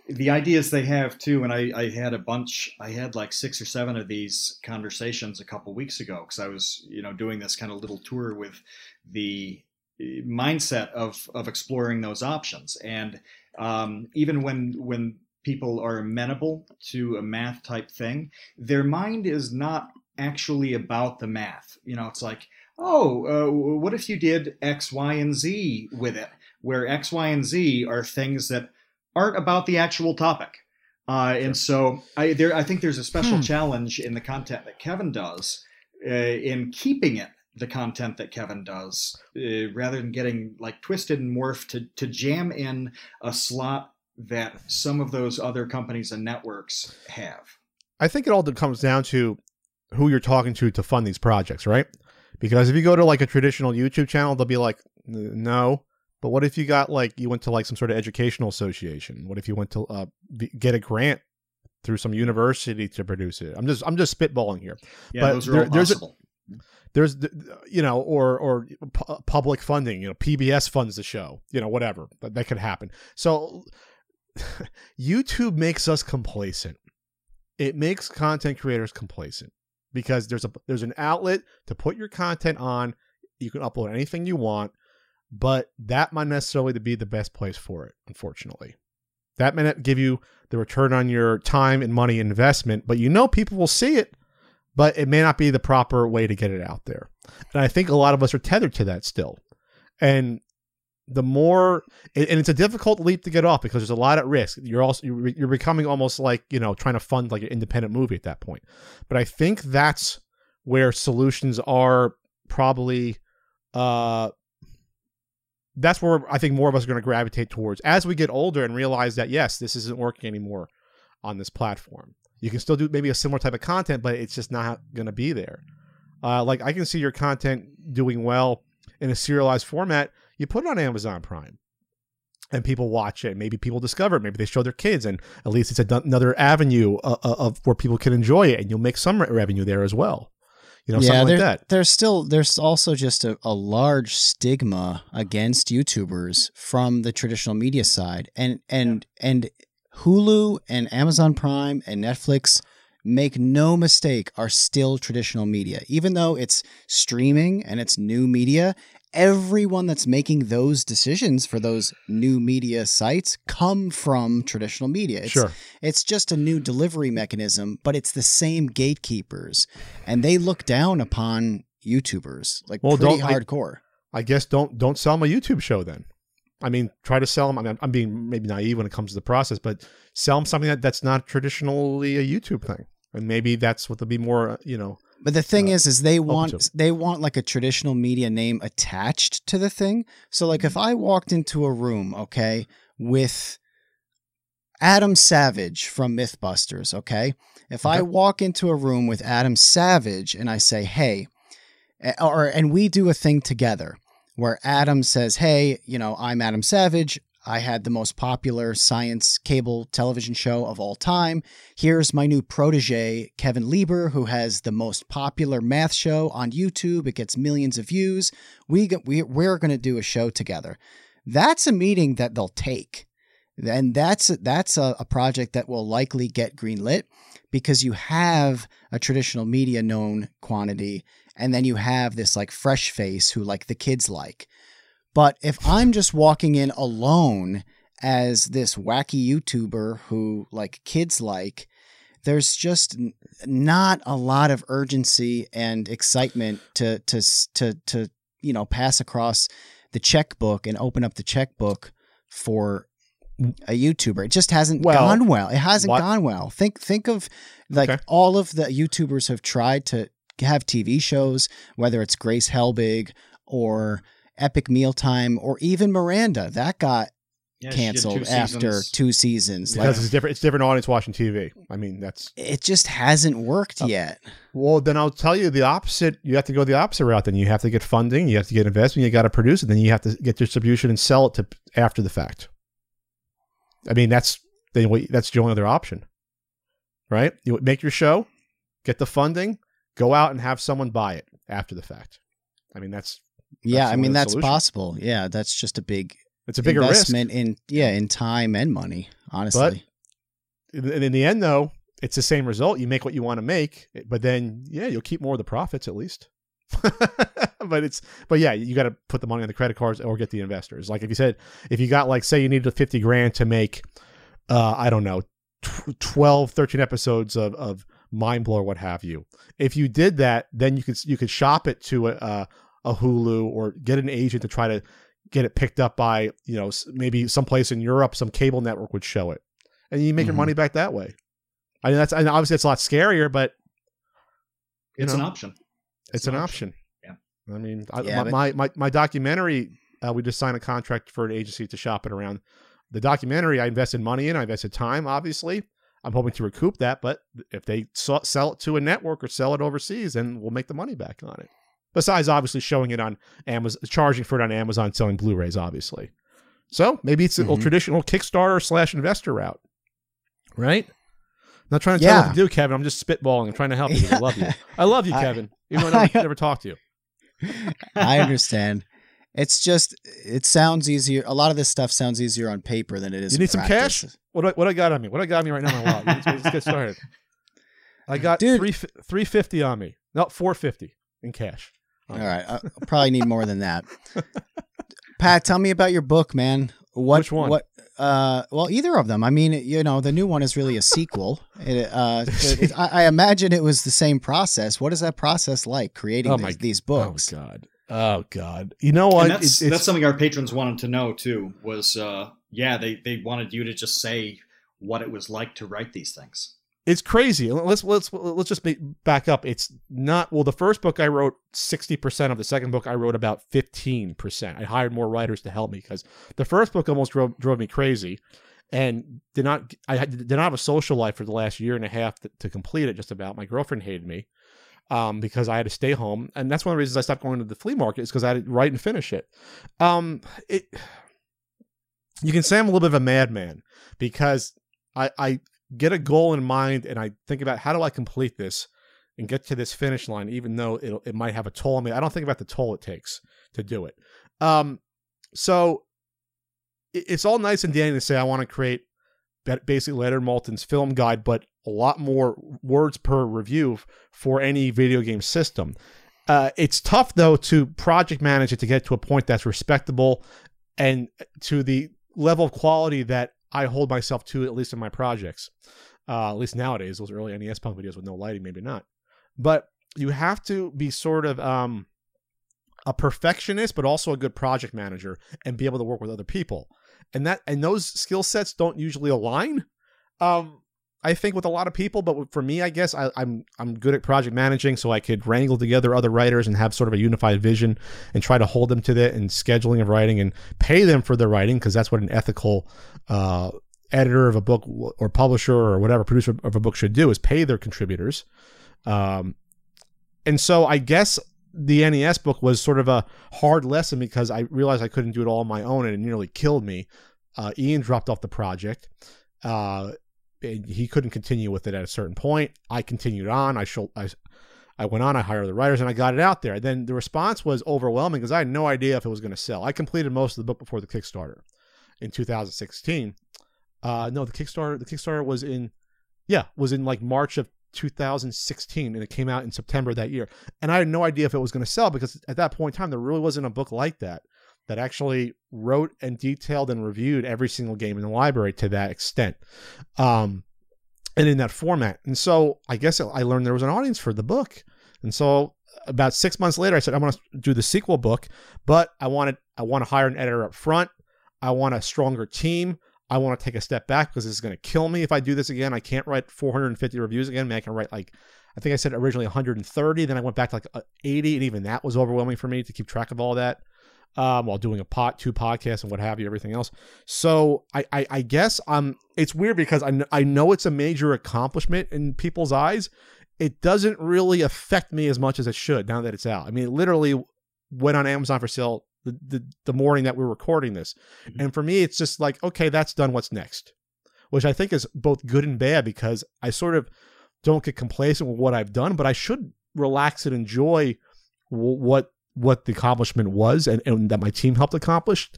the ideas they have too and I, I had a bunch i had like six or seven of these conversations a couple weeks ago because i was you know doing this kind of little tour with the eh, mindset of of exploring those options and um, even when when people are amenable to a math type thing their mind is not actually about the math you know it's like oh uh, what if you did x y and z with it where x y and z are things that aren't about the actual topic. Uh, and so I there I think there's a special Hmm. challenge in the content that Kevin does uh, in keeping it the content that Kevin does uh, rather than getting like twisted and morphed to to jam in a slot that some of those other companies and networks have. I think it all comes down to who you're talking to to fund these projects, right? Because if you go to like a traditional YouTube channel, they'll be like, no. But what if you got like you went to like some sort of educational association? What if you went to uh, get a grant through some university to produce it? I'm just I'm just spitballing here. Yeah, But those are there- all there's a- possible. there's you know or or pu- public funding you know pbs funds the show you know whatever that, that could happen so youtube makes us complacent it makes content creators complacent because there's a there's an outlet to put your content on you can upload anything you want but that might necessarily be the best place for it unfortunately that may not give you the return on your time and money investment but you know people will see it but it may not be the proper way to get it out there. And I think a lot of us are tethered to that still. And the more, and it's a difficult leap to get off because there's a lot at risk. You're also you're becoming almost like you know trying to fund like an independent movie at that point. But I think that's where solutions are probably. uh that's where I think more of us are going to gravitate towards as we get older and realize that yes, this isn't working anymore on this platform. You can still do maybe a similar type of content, but it's just not going to be there. Uh, like I can see your content doing well in a serialized format. You put it on Amazon Prime, and people watch it. Maybe people discover it. Maybe they show their kids, and at least it's another avenue of, of where people can enjoy it, and you'll make some revenue there as well. You know, yeah, something there, like that. there's still there's also just a, a large stigma against YouTubers from the traditional media side, and and and Hulu and Amazon Prime and Netflix make no mistake are still traditional media, even though it's streaming and it's new media. Everyone that's making those decisions for those new media sites come from traditional media. It's, Sure. it's just a new delivery mechanism, but it's the same gatekeepers, and they look down upon YouTubers like Well, pretty don't- I- hardcore. I guess don't don't sell them a YouTube show then. I mean, try to sell them. I mean, I'm being maybe naive when it comes to the process, but sell them something that, that's not traditionally a YouTube thing, and maybe that's what they'll be more. uh, You know, But the thing uh, is, is they want they want like a traditional media name attached to the thing. So like Mm-hmm. if I walked into a room, okay, with Adam Savage from MythBusters, okay, if I walk into a room with Adam Savage and I say, hey, eh, or and we do a thing together where Adam says, hey, you know, I'm Adam Savage. I had the most popular science cable television show of all time. Here's my new protege, Kevin Lieber, who has the most popular math show on YouTube. It gets millions of views. We, we, we're going to do a show together. That's a meeting that they'll take, and that's that's a, a project that will likely get greenlit because you have a traditional media known quantity, and then you have this like fresh face who like the kids like. But if I'm just walking in alone as this wacky YouTuber who like kids like, there's just not a lot of urgency and excitement to to to to you know pass across the checkbook and open up the checkbook for a YouTuber. It just hasn't Well, gone well. It hasn't what- gone well. Think think of like Okay. all of the YouTubers have tried to have TV shows, whether it's Grace Helbig or Epic Mealtime or even Miranda. That got Yeah, canceled two after seasons. two seasons. Like, because it's different. It's different audience watching TV. I mean, that's it just hasn't worked Oh. yet. well. Then I'll tell you the opposite. You have to go the opposite route. Then you have to get funding. You have to get investment. You got to produce it. Then you have to get distribution and sell it to after the fact. I mean, that's then what- that's the only other option, right? You make your show, get the funding, go out and have someone buy it after the fact. I mean, that's Yeah, That's I mean that's solution. possible. Yeah, that's just a big it's a bigger risk. investment in yeah in time and money. Honestly, in, in the end though it's the same result you make what you want to make but then yeah you'll keep more of the profits at least but it's but yeah you got to put the money on the credit cards or get the investors like if you said if you got like say you needed 50 grand to make uh i don't know tw- 12 13 episodes of of mind blow or what have you if you did that then you could you could shop it to a a, a hulu or get an agent to try to get it picked up by you know maybe someplace in europe some cable network would show it and you make your Mhm. money back that way. I mean, that's and obviously it's a lot scarier, but It's know, an option. it's an option. Yeah. I mean, I, Yeah, my, but- my my my documentary, uh, we just signed a contract for an agency to shop it around. The documentary, I invested money in, I invested time. Obviously, I'm hoping to recoup that. But if they sell, sell it to a network or sell it overseas, then we'll make the money back on it. Besides, obviously, showing it on Amazon, charging for it on Amazon, selling Blu-rays, obviously. So maybe it's a Mhm. traditional Kickstarter slash investor route, right? I'm not trying to tell you what to do, Kevin. I'm just spitballing. I'm trying to help you. 'cause I love you. I love you, I- Kevin. Even though I never, I- never talked to you. I understand. It's just it sounds easier. A lot of this stuff sounds easier on paper than it is. You in need some practice. cash? What do I, what I got on me? What I got on me right now? My wallet. Let's, let's get started. I got Dude. three three fifty on me. No, four fifty in cash. All right, I probably need more than that. Pat, tell me about your book, man. What Which one? What? Uh, well, either of them. I mean, you know, the new one is really a sequel. It, uh, it- I, I imagine it was the same process. What is that process like creating Oh these, my- these books? Oh God. Oh God. You know what? and that's It- it's- that's something our patrons wanted to know too. Was uh, yeah, they they wanted you to just say what it was like to write these things. It's crazy. Let's let's let's just back up. It's not well. The first book I wrote sixty percent of. The second book I wrote about fifteen percent. I hired more writers to help me because the first book almost drove drove me crazy, and did not I did not have a social life for the last year and a half to, to complete it. Just about my girlfriend hated me. Um, because I had to stay home, and that's one of the reasons I stopped going to the flea market is because I had to write and finish it. Um, it you can say I'm a little bit of a madman because I, I get a goal in mind and I think about how do I complete this and get to this finish line, even though it it might have a toll on me. I don't think about the toll it takes to do it. Um, so it- it's all nice and dandy to say I want to create basically Leonard Maltin's film guide, but a lot more words per review for any video game system. Uh, it's tough though to project manage it to get to a point that's respectable and to the level of quality that I hold myself to, at least in my projects. Uh, at least nowadays, those early NES Punk videos with no lighting, maybe not. But you have to be sort of um, a perfectionist, but also a good project manager, and be able to work with other people. And that and those skill sets don't usually align. Um, I think with a lot of people, but for me, I guess I, I'm I'm good at project managing, so I could wrangle together other writers and have sort of a unified vision and try to hold them to that and scheduling of writing and pay them for their writing because that's what an ethical uh, editor of a book or publisher or whatever producer of a book should do is pay their contributors. Um, and so I guess the NES book was sort of a hard lesson because I realized I couldn't do it all on my own and it nearly killed me. Uh, Ian dropped off the project. Uh, and he couldn't continue with it at a certain point. I continued on. I showed, I, I went on. I hired the writers and I got it out there. And then the response was overwhelming because I had no idea if it was going to sell. I completed most of the book before the Kickstarter in 2016. Uh, no, the Kickstarter. The Kickstarter was in, yeah, was in like March of 2016, and it came out in September that year. And I had no idea if it was going to sell because at that point in time, there really wasn't a book like that that actually wrote and detailed and reviewed every single game in the library to that extent, um, and in that format. And so I guess I learned there was an audience for the book. And so about six months later, I said I want to do the sequel book, but I wanted I want to hire an editor up front. I want a stronger team. I want to take a step back because this is going to kill me if I do this again. I can't write 450 reviews again. I, mean, I can write like, I think I said originally 130. Then I went back to like uh, 80, and even that was overwhelming for me to keep track of all that um, while doing a pot, two podcasts and what have you, everything else. So I, I, I guess um, it's weird because I, kn- I know it's a major accomplishment in people's eyes. It doesn't really affect me as much as it should now that it's out. I mean, it literally went on Amazon for sale the, the, the morning that we're recording this. Mhm. And for me, it's just like, okay, that's done. What's next? Which I think is both good and bad because I sort of don't get complacent with what I've done, but I should relax and enjoy w- what what the accomplishment was and, and that my team helped accomplish.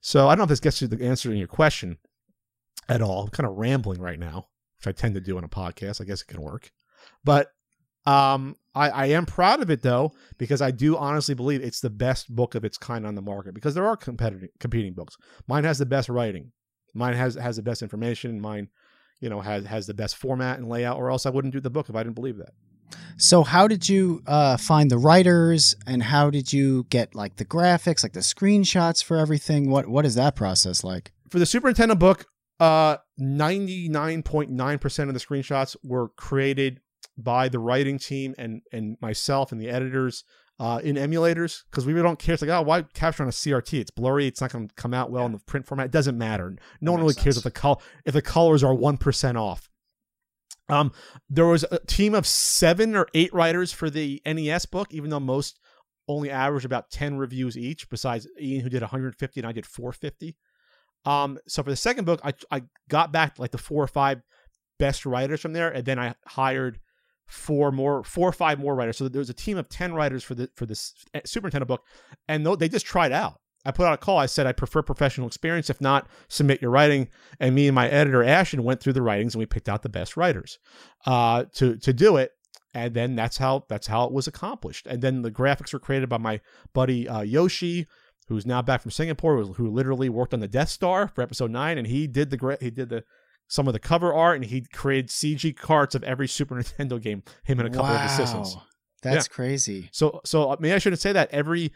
So I don't know if this gets you the answer in your question at all. I'm kind of rambling right now, which I tend to do on a podcast. I guess it can work. But um, I, I am proud of it though, because I do honestly believe it's the best book of its kind on the market. Because there are competitive competing books. Mine has the best writing. Mine has has the best information. Mine, you know, has has the best format and layout. Or else I wouldn't do the book if I didn't believe that. So, how did you uh, find the writers, and how did you get like the graphics, like the screenshots for everything? What What is that process like? for the Super Nintendo book, uh, 99.9% of the screenshots were created by the writing team and, and myself and the editors uh, in emulators because we really don't care. It's like, oh, why capture on a CRT? It's blurry. It's not going to come out well in the print format. It doesn't matter. No one really makes cares if the col- if the colors are 1% off. Um, there was a team of seven or eight writers for the NES book, even though most only averaged about 10 reviews each, besides Ian, who did 150 and I did 450. Um, so for the second book, I, I got back like the four or five best writers from there, and then I hired four more, four or five more writers. So there was a team of ten writers for the for this eh, Super Nintendo book, and they just tried out. I put out a call. I said I prefer professional experience. If not, submit your writing. And me and my editor Ashton went through the writings and we picked out the best writers uh, to to do it. And then that's how that's how it was accomplished. And then the graphics were created by my buddy uh, Yoshi, who's now back from Singapore, who literally worked on the Death Star for Episode Nine, and he did the he did the some of the cover art, and he created CG carts of every Super Nintendo game. Him and a couple wow. of assistants. That's Yeah. crazy. So, so maybe I shouldn't say that. Every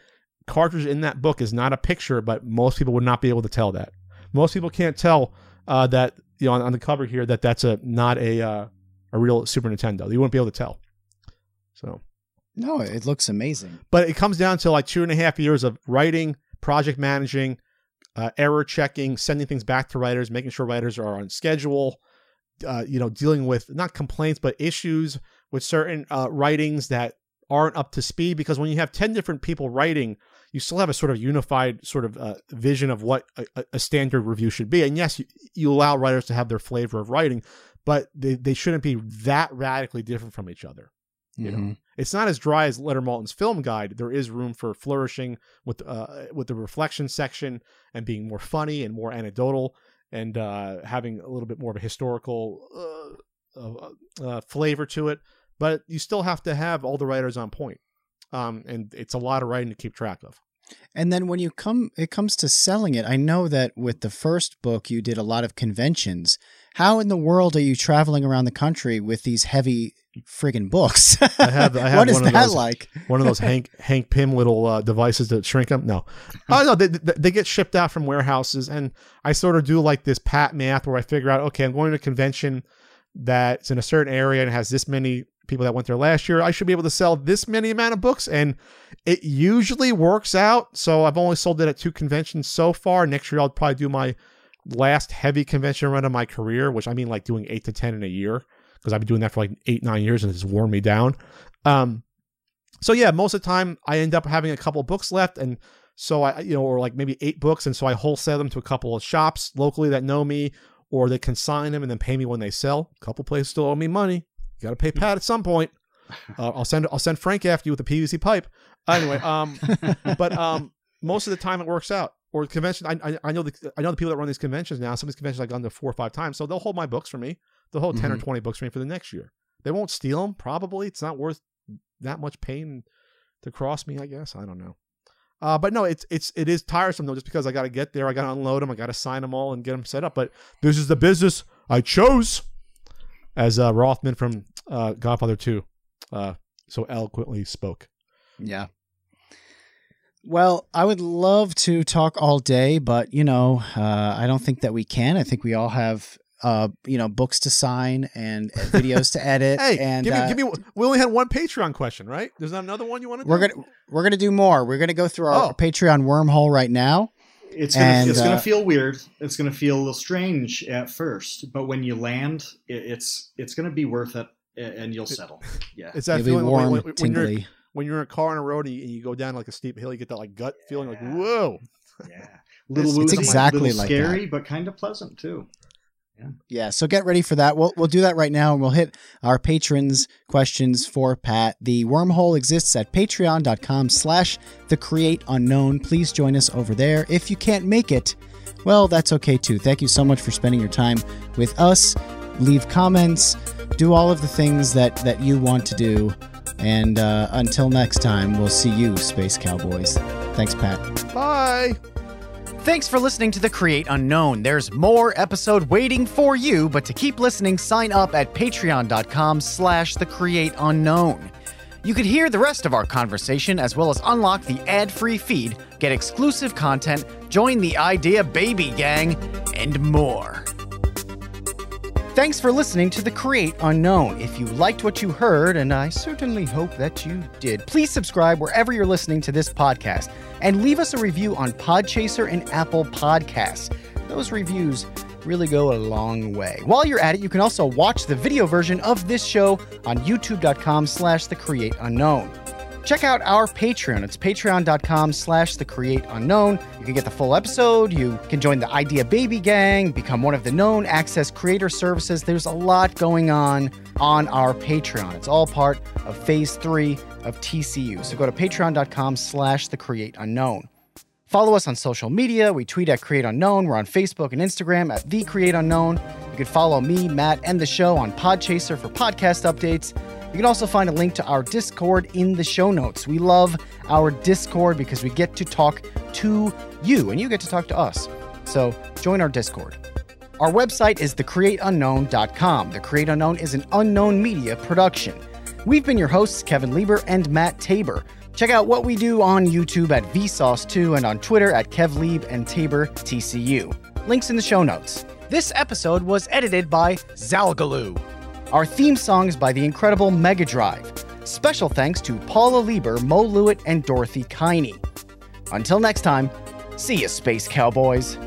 cartridge in that book is not a picture, but most people would not be able to tell that. Most people can't tell uh, that you know on, on the cover here that that's a not a uh, a real Super Nintendo. You wouldn't be able to tell. So, No, it looks amazing. but it comes down to like two and a half years of writing, project managing, uh, error checking, sending things back to writers, making sure writers are on schedule. Uh, you know, dealing with not complaints but issues with certain uh, writings that aren't up to speed. Because when you have ten different people writing, you still have a sort of unified sort of uh, vision of what a, a- standard review should be. And yes, you, you allow writers to have their flavor of writing, but they, they shouldn't be that radically different from each other. You know, Mhm. it's not as dry as Leonard Maltin's film guide. There is room for flourishing with uh, with the reflection section and being more funny and more anecdotal and uh, having a little bit more of a historical uh, uh, uh, flavor to it. But you still have to have all the writers on point, um, and it's a lot of writing to keep track of. And then when you come, it comes to selling it. I know that with the first book, you did a lot of conventions. How in the world are you traveling around the country with these heavy friggin' books? I have- I have what is that those- like? One of those Hank Hank Pym little uh, devices that shrink them. No, oh no, they, they they get shipped out from warehouses, and I sort of do like this pat math where I figure out, okay, I'm going to a convention that's in a certain area and has this many people that went there last year. I should be able to sell this many amount of books, and it usually works out. So I've only sold it at two conventions so far. Next year I'll probably do my last heavy convention run of my career, which I mean like doing eight to ten in a year because I've been doing that for like eight nine years and it's worn me down. Um, so yeah, most of the time I end up having a couple books left, and so I you know or like maybe eight books, and so I wholesale them to a couple of shops locally that know me, or they consign them and then pay me when they sell. A couple places still owe me money. You got to pay Pat at some point. Uh, I'll send I'll send Frank after you with a PVC pipe. Anyway, um, but um, most of the time it works out. Or convention, I, I I know the I know the people that run these conventions now. Some of these conventions I've gone to four or five times, so they'll hold my books for me. They'll hold 10 or Mhm. twenty books for me for the next year. They won't steal them. Probably, it's not worth that much pain to cross me. I guess I don't know. Uh, but no, it's it's it is tiresome though, just because I got to get there, I got to unload them, I got to sign them all and get them set up. But this is the business I chose, as uh, Rothman from uh, Godfather Two uh, so eloquently spoke. Yeah. Well, I would love to talk all day, but you know, uh, I don't think that we can. I think we all have, uh, you know, books to sign and videos to edit. Hey, and give me, uh, give me. We only had one Patreon question, right? There's not another one you want to. we're do? gonna we're gonna do more. We're gonna go through our Oh. Patreon wormhole right now. It's gonna And, it's uh, gonna feel weird. It's gonna feel a little strange at first, but when you land, it, it's it's gonna be worth it, and you'll settle. Yeah. It's that It'll feeling when- warm, when, when you're when you're in a car on a road and you, and you go down like a steep hill, you get that like gut feeling, like whoa. Yeah. Little It's- it's exactly little like scary, but kind of pleasant too. Yeah, so get ready for that. We'll we'll do that right now, and we'll hit our patrons' questions for Pat. The wormhole exists at patreon.com slash the create unknown. Please join us over there. If you can't make it, well, that's okay too. Thank you so much for spending your time with us. Leave comments, do all of the things that that you want to do. And uh, until next time, we'll see you, Space Cowboys. Thanks, Pat. Bye. Thanks for listening to The Create Unknown. There's more episode waiting for you, but to keep listening, sign up at patreon.com slash the create unknown. You could hear the rest of our conversation as well as unlock the ad-free feed, get exclusive content, join the Idea Baby Gang, and more. Thanks for listening to The Create Unknown. If you liked what you heard, and I certainly hope that you did, please subscribe wherever you're listening to this podcast and leave us a review on Podchaser and Apple Podcasts. Those reviews really go a long way. While you're at it, you can also watch the video version of this show on youtube.com slash the create unknown. Check out our Patreon. It's patreon.com slash the create unknown. You can get the full episode. You can join the Idea Baby Gang, become one of the known access creator services. There's a lot going on on our Patreon. It's all part of phase three of TCU. So go to patreon.com slash the create unknown. Follow us on social media. We tweet at Create Unknown. We're on Facebook and Instagram at The Create Unknown. You can follow me, Matt, and the show on Podchaser for podcast updates. You can also find a link to our Discord in the show notes. We love our Discord because we get to talk to you and you get to talk to us. So join our Discord. Our website is thecreateunknown.com. The Create Unknown is an unknown media production. We've been your hosts, Kevin Lieber and Matt Tabor. Check out what we do on YouTube at Vsauce2 and on Twitter at KevLieb and Tabor TCU. Links in the show notes. This episode was edited by Zalgaloo. Our theme song is by the incredible Mega Drive. Special thanks to Paula Lieber, Mo Lewitt, and Dorothy Kiney. Until next time, see you, Space Cowboys.